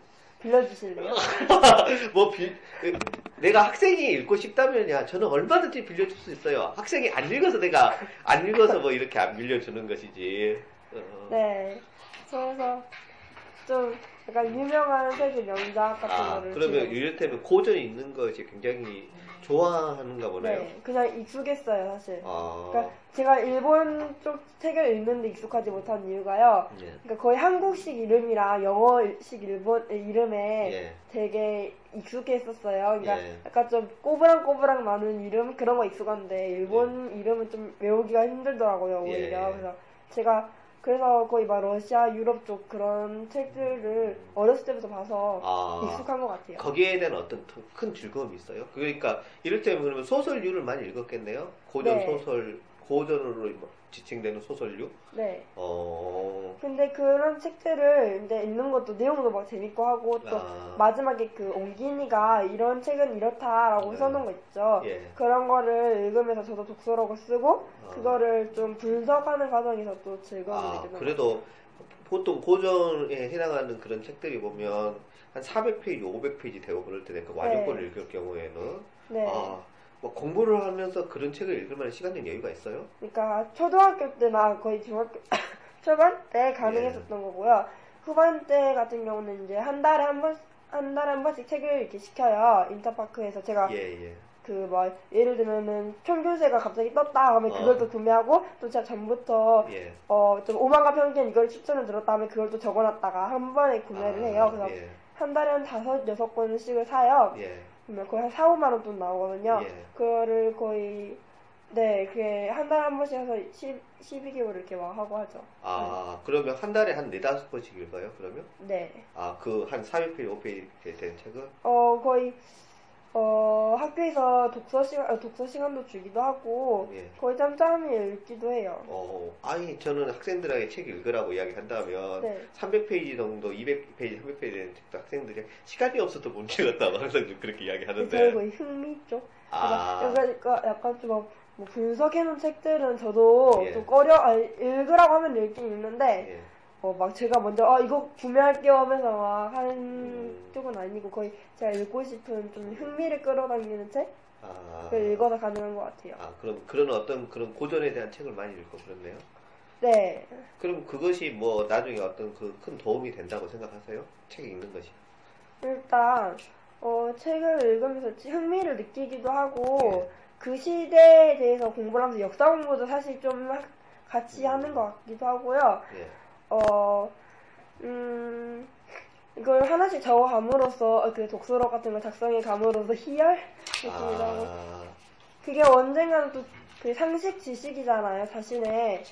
빌려주실래요? (laughs) 뭐 빌, 그, 내가 학생이 읽고 싶다면야 저는 얼마든지 빌려줄 수 있어요. 학생이 안 읽어서 내가 안 읽어서 뭐 이렇게 안 빌려주는 것이지. 어. 네. 그래서 좀 약간 유명한 세계 명작 같은 아 거를 그러면 지금- 이를테면 고전이 있는 것이 굉장히 좋아하는가 보네요. 네, 그냥 익숙했어요, 사실. 아, 그러니까 제가 일본 쪽 책을 읽는데 익숙하지 못한 이유가요. 예. 그러니까 거의 한국식 이름이랑 영어식 일본 이름에 예. 되게 익숙했었어요. 그러니까 예. 약간 좀 꼬부랑꼬부랑 나는 이름 그런 거 익숙한데 일본 이름은 좀 외우기가 힘들더라고요 예. 오히려. 그래서 제가 그래서 거의 막 러시아, 유럽 쪽 그런 책들을 어렸을 때부터 봐서 아. 익숙한 것 같아요. 거기에 대한 어떤 더큰 즐거움이 있어요. 그러니까 이를테면 그러면 소설류를 많이 읽었겠네요. 고전 네. 소설, 고전으로 뭐 지칭되는 소설류. 네. 어. 근데 그런 책들을 이제 읽는 것도 내용도 막 재밌고 하고 또 아. 마지막에 그 옹기니가 이런 책은 이렇다라고 네. 써놓은 거 있죠. 예. 그런 거를 읽으면서 저도 독서록을 쓰고 아. 그거를 좀 분석하는 과정에서 또 즐거움을 아, 느끼는 것 그래도 보통 고전에 해당하는 그런 책들이 보면 한 400페이지, 500페이지 되고 그럴 때그 완역본을 읽을 경우에는 네. 아, 뭐 공부를 하면서 그런 책을 읽을 만한 시간과 여유가 있어요? 그러니까 초등학교 때나 거의 중학교 (laughs) 초반 때 예. 가능했었던 거고요. 후반 때 같은 경우는 이제 한 달에 한 번, 한 달에 한 번씩 책을 이렇게 시켜요. 인터파크에서 제가 예, 예. 그 뭐 예를 들면은 평균세가 갑자기 떴다 하면 어. 그걸 또 구매하고 또 제가 전부터 예. 어 좀 오만과 편견 이걸 추천을 들었다 하면 그걸 또 적어놨다가 한 번에 구매를 아, 해요. 그래서 예. 한 달에 한 다섯 여섯 권씩을 사요. 예. 그러면 거의 한 4, 5만 원 돈 나오거든요. 예. 그거를 거의 네, 그게 한 달에 한 번씩 해서 10, 12개월 이렇게 막 하고 하죠. 아, 그러면 한 달에 한 네다섯 번씩 읽어요, 그러면? 네. 아, 그 한 400페이지, 5페이지 되는 책을? 어, 거의 어, 학교에서 독서 시간 어, 독서 시간도 주기도 하고 예. 거의 짬짬이 읽기도 해요. 어, 아니, 저는 학생들에게 책 읽으라고 이야기 한다면, 네. 300페이지 정도, 200페이지, 300페이지 되는 책도 학생들이 시간이 없어도 못 읽었다고 항상 좀 그렇게 저희 이야기 하는데. 거의 흥미 쪽. 아, 그러니까 약간 좀 뭐 분석해놓은 책들은 저도 예. 좀 꺼려 아, 읽으라고 하면 읽긴 읽는데 예. 어, 막 제가 먼저 아 이거 구매할게요 하면서 막 하는 음. 쪽은 아니고 거의 제가 읽고 싶은 좀 흥미를 끌어당기는 책을 아, 읽어서 가능한 것 같아요. 아, 그럼 그런 어떤 그런 고전에 대한 책을 많이 읽고 그렇네요. 네. 그럼 그것이 뭐 나중에 어떤 그 큰 도움이 된다고 생각하세요? 책 읽는 것이. 일단 어, 책을 읽으면서 지- 흥미를 느끼기도 하고 예. 그 시대에 대해서 공부를 하면서 역사 공부도 사실 좀 하- 같이 하는 것 같기도 하고요. 예. 어, 음, 이걸 하나씩 적어 감으로써 어, 그 독서록 같은 걸 작성해 감으로써 희열 느낌이기도 하고 아, 그게 언젠가는 또 그 상식 지식이잖아요. 자신의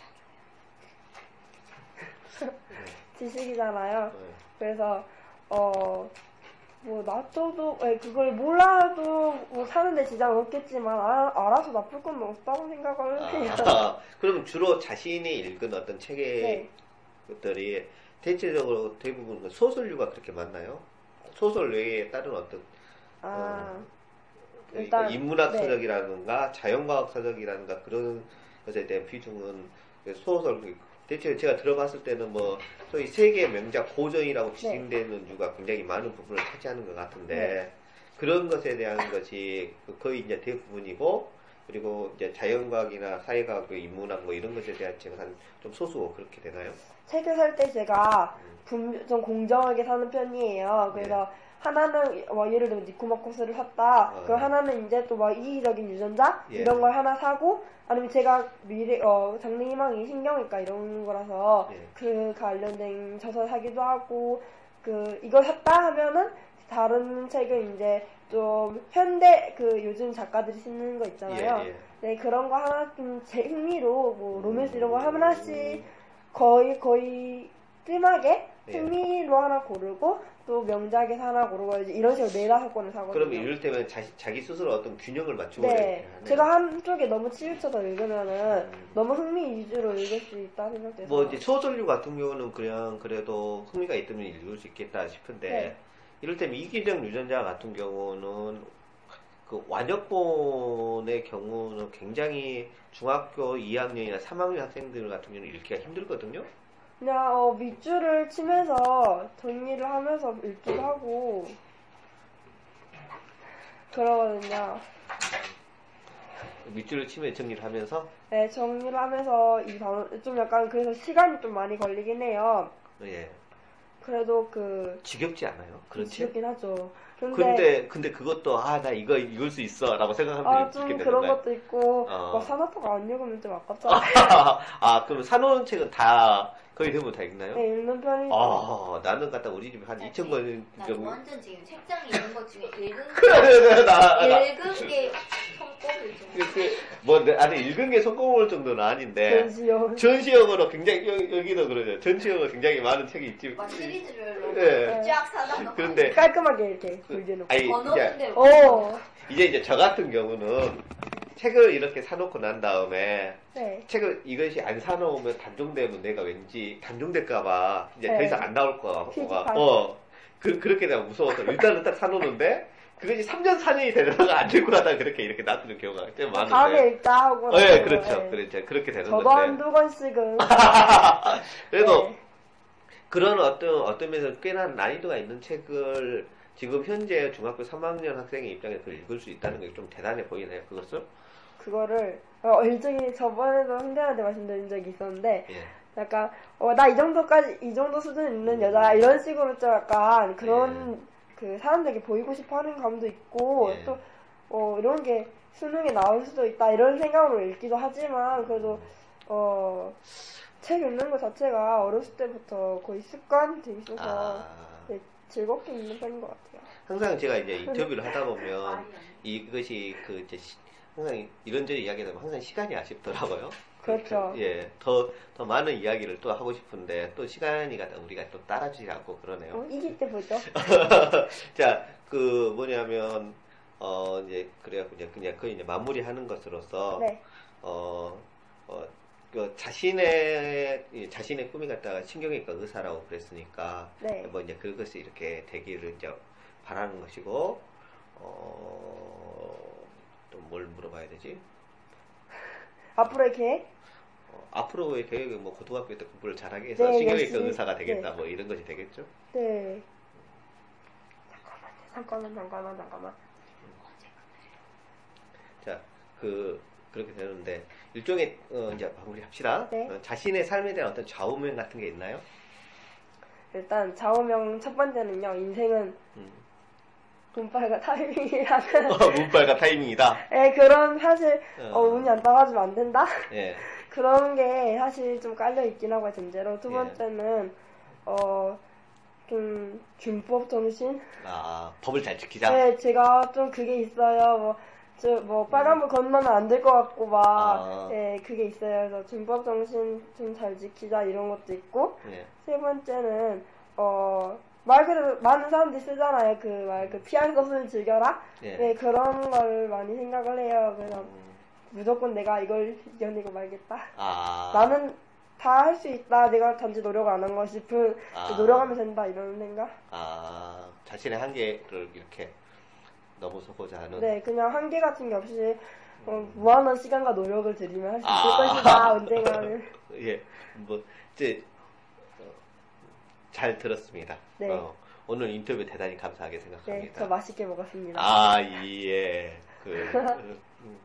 지식이잖아요. 네. 그래서 어. 뭐 놔둬도 예, 그걸 몰라도 뭐 사는데 지장은 없겠지만 아, 알아서 나쁠 건 없다고 생각을 해요. 아, (laughs) 그럼 주로 자신이 읽은 어떤 책의 네. 것들이 대체적으로 대부분 그 소설류가 그렇게 많나요? 소설 외에 다른 어떤 아, 그러니까 일단, 인문학 네. 서적이라든가 자연과학 서적이라든가 그런 것에 대한 비중은 그 소설 대체 제가 들어봤을 때는 뭐 소위 세계 명작 고전이라고 지칭되는 유가 굉장히 많은 부분을 차지하는 것 같은데 네. 그런 것에 대한 것이 그 거의 이제 대부분이고 그리고 이제 자연과학이나 사회과학, 그 인문학 뭐 이런 것에 대한 한좀 소수고 그렇게 되나요? 책을 살 때 제가 음. 분- 좀 공정하게 사는 편이에요. 그래서 하나는 뭐 예를 들면 니코마코스를 샀다. 네. 어. 그럼 하나는 이제 또 막 이기적인 유전자 예. 이런 걸 하나 사고 아니면 제가 미래 어 장래희망이 신경외과 이런 거라서 예. 그 관련된 저서 사기도 하고 그 이걸 샀다 하면은 다른 책은 이제 좀 현대 그 요즘 작가들이 쓰는 거 있잖아요. 예, 예. 네 그런 거 하나 좀제 흥미로 뭐 로맨스 이런 거 음. 하나씩 거의 거의 뜸하게 예. 흥미로 하나 고르고 또 명작에서 하나 고르고 이런 식으로 네 다섯 권을 사거든요. 그러면 이를테면 자기, 자기 스스로 어떤 균형을 맞추고 네. 제가 한쪽에 너무 치우쳐서 읽으면은 음. 너무 흥미 위주로 읽을 수 있다 생각돼서. 뭐 이제 소설류 같은 경우는 그냥 그래도 흥미가 있다면 읽을 수 있겠다 싶은데 네. 이를테면 이기적 유전자 같은 경우는 그 완역본의 경우는 굉장히 중학교 2학년이나 3학년 학생들 같은 경우는 읽기가 힘들거든요. 그냥 어, 밑줄을 치면서 정리를 하면서 읽기도 하고 그러거든요. 밑줄을 치면 정리를 하면서 네, 정리를 하면서 이 단어 좀 약간 그래서 시간이 좀 많이 걸리긴 해요. 예 그래도 그 지겹지 않아요 그런 책? 지겹긴 하죠. 근데, 근데 근데 그것도 아 나 이거 읽을 수 있어라고 생각하면 아, 좀 그런 되는가요? 것도 있고 어. 막 사나토가 안 읽으면 좀 아깝잖아요. (laughs) 아 그럼 사놓은 책은 다 거의 대부분 다 읽나요? 네, 읽는 편이죠. 아 나는 갖다 우리 집에 한 2천 권나 정도 완전 지금 책장에 있는 것 중에 읽은 (laughs) 그래 나, 나 읽은 게 손꼽을 정도. 그, 그, 뭐, 내- 아니, 읽은 게 손꼽을 정도는 아닌데, 전시용. 전시용으로 굉장히, 여- 여기 도 그러죠. 전시용으로 굉장히 많은 책이 있지. 막 시리즈별로 예. 쫙 사다가 그런데, 깔끔하게 이렇게 돌려놓고. 아니, 이제, 오. 이제 이제 저 같은 경우는 책을 이렇게 사놓고 난 다음에 네. 책을 이것이 안 사놓으면 단종되면 내가 왠지 단종될까봐 이제 더 네. 이상 안 나올 피지컬. 어 그, 그렇게 내가 무서워서 일단은 딱 사놓는데 그것이 3년 4년이 되다가 안 들고 하다가 그렇게 이렇게 놔두는 경우가 꽤 많은데 다음에 읽자 하고. 네, 또, 그렇죠. 네. 그렇죠. 그렇게 되는 저도 건데. 한두 권씩은. (laughs) 그래도 네. 그런 어떤 어떤 면에서 꽤나 난이도가 있는 책을 지금 현재 중학교 3학년 학생의 입장에서 읽을 수 있다는 게 좀 대단해 보이네요. 그것을. 그거를 어, 일종의 저번에도 홍대한테 말씀드린 적이 있었는데 예. 약간 어, 나 이 정도까지 이 정도 수준 있는 여자 이런 식으로 좀 약간 그런 그 사람들에게 보이고 싶어하는 감도 있고 예. 또 어, 이런 게 수능에 나올 수도 있다 이런 생각으로 읽기도 하지만 그래도 어, 책 읽는 것 자체가 어렸을 때부터 거의 습관이 돼 있어서 아. 네, 즐겁게 읽는 편인 것 같아요. 항상 제가 이제 인터뷰를 하다 보면 이것이 그 이제 시- 항상 이런저런 이야기하다 보면 항상 시간이 아쉽더라고요. (laughs) 그렇죠. 예, 더, 더 많은 이야기를 또 하고 싶은데 또 시간이 가다 우리가 또 따라주지 않고 그러네요. 어, 이길 때 보죠. (laughs) 자, 그 뭐냐면 어 이제 그래요. 이제 그냥 그 이제 마무리 하는 것으로서 네. 어, 어, 그 자신의 이 자신의 꿈이 갖다가 신경외과 의사라고 그랬으니까 네. 뭐 이제 그것이 이렇게 되기를 이제 바라는 것이고 어 또 뭘 물어봐야 되지? 앞으로의 계획? 어, 앞으로의 계획은 뭐 고등학교 때 공부를 잘하게 해서 네, 신경외과 열심히. 의사가 되겠다 네. 뭐 이런 것이 되겠죠? 네. 잠깐만, 잠깐만, 잠깐만. 자, 그 그렇게 되는데 일종의 어, 이제 마무리 합시다. 네. 어, 자신의 삶에 대한 어떤 좌우명 같은 게 있나요? 일단 좌우명 첫 번째는요, 인생은 음. 운빨과 타이밍이라는. 어, 문빨과 타이밍이다. (laughs) 예, 그런 사실, 어. 어, 운이 안 따라주면 안 된다? 예. (laughs) 그런 게 사실 좀 깔려 있긴 하고, 전제로. 두 예. 번째는, 어, 좀, 균법 정신? 아, 법을 잘 지키자. 네, 제가 좀 그게 있어요. 뭐, 저, 뭐, 빨간불 건너면 안 될 것 같고, 막, 아. 예, 그게 있어요. 그래서 균법 정신 좀 잘 지키자, 이런 것도 있고, 예. 세 번째는, 어, 말 그대로 많은 사람들이 쓰잖아요. 그 말, 그 피한 것을 즐겨라? 예. 네, 그런 걸 많이 생각을 해요. 그래서 음, 무조건 내가 이걸 이겨내고 말겠다. 아. 나는 다 할 수 있다. 내가 단지 노력 안한거 싶은, 아. 노력하면 된다. 이런 생각? 아, 자신의 한계를 이렇게 넘어서고자 하는. 네, 그냥 한계 같은 게 없이, 어, 무한한 시간과 노력을 들이면 할 수 있을 아. 것이다. (laughs) 언젠가는. 예. 뭐, 이제, 어, 잘 들었습니다. 네. 어, 오늘 인터뷰 대단히 감사하게 네, 생각합니다. 저 맛있게 먹었습니다. 아, 예. 그, (laughs) 음,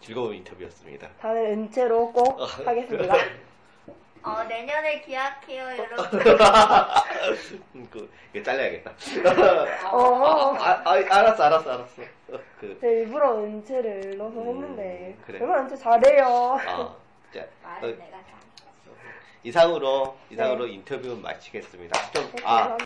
즐거운 인터뷰였습니다. 다음에 은채로 꼭 어, (laughs) 하겠습니다. 어, 내년에 기약해요, 여러분. (laughs) 음, 그, 이거 잘라야겠다. 어. 아, 아, 알았어, 알았어, 알았어. 어, 그, 제가 일부러 은채를 넣어서 음, 했는데 그래. 얼마나 은채 잘해요. 아, 자, 말은 어, 내가 다. 이상으로, 이상으로 네. 인터뷰 마치겠습니다. 좀, 네, 아.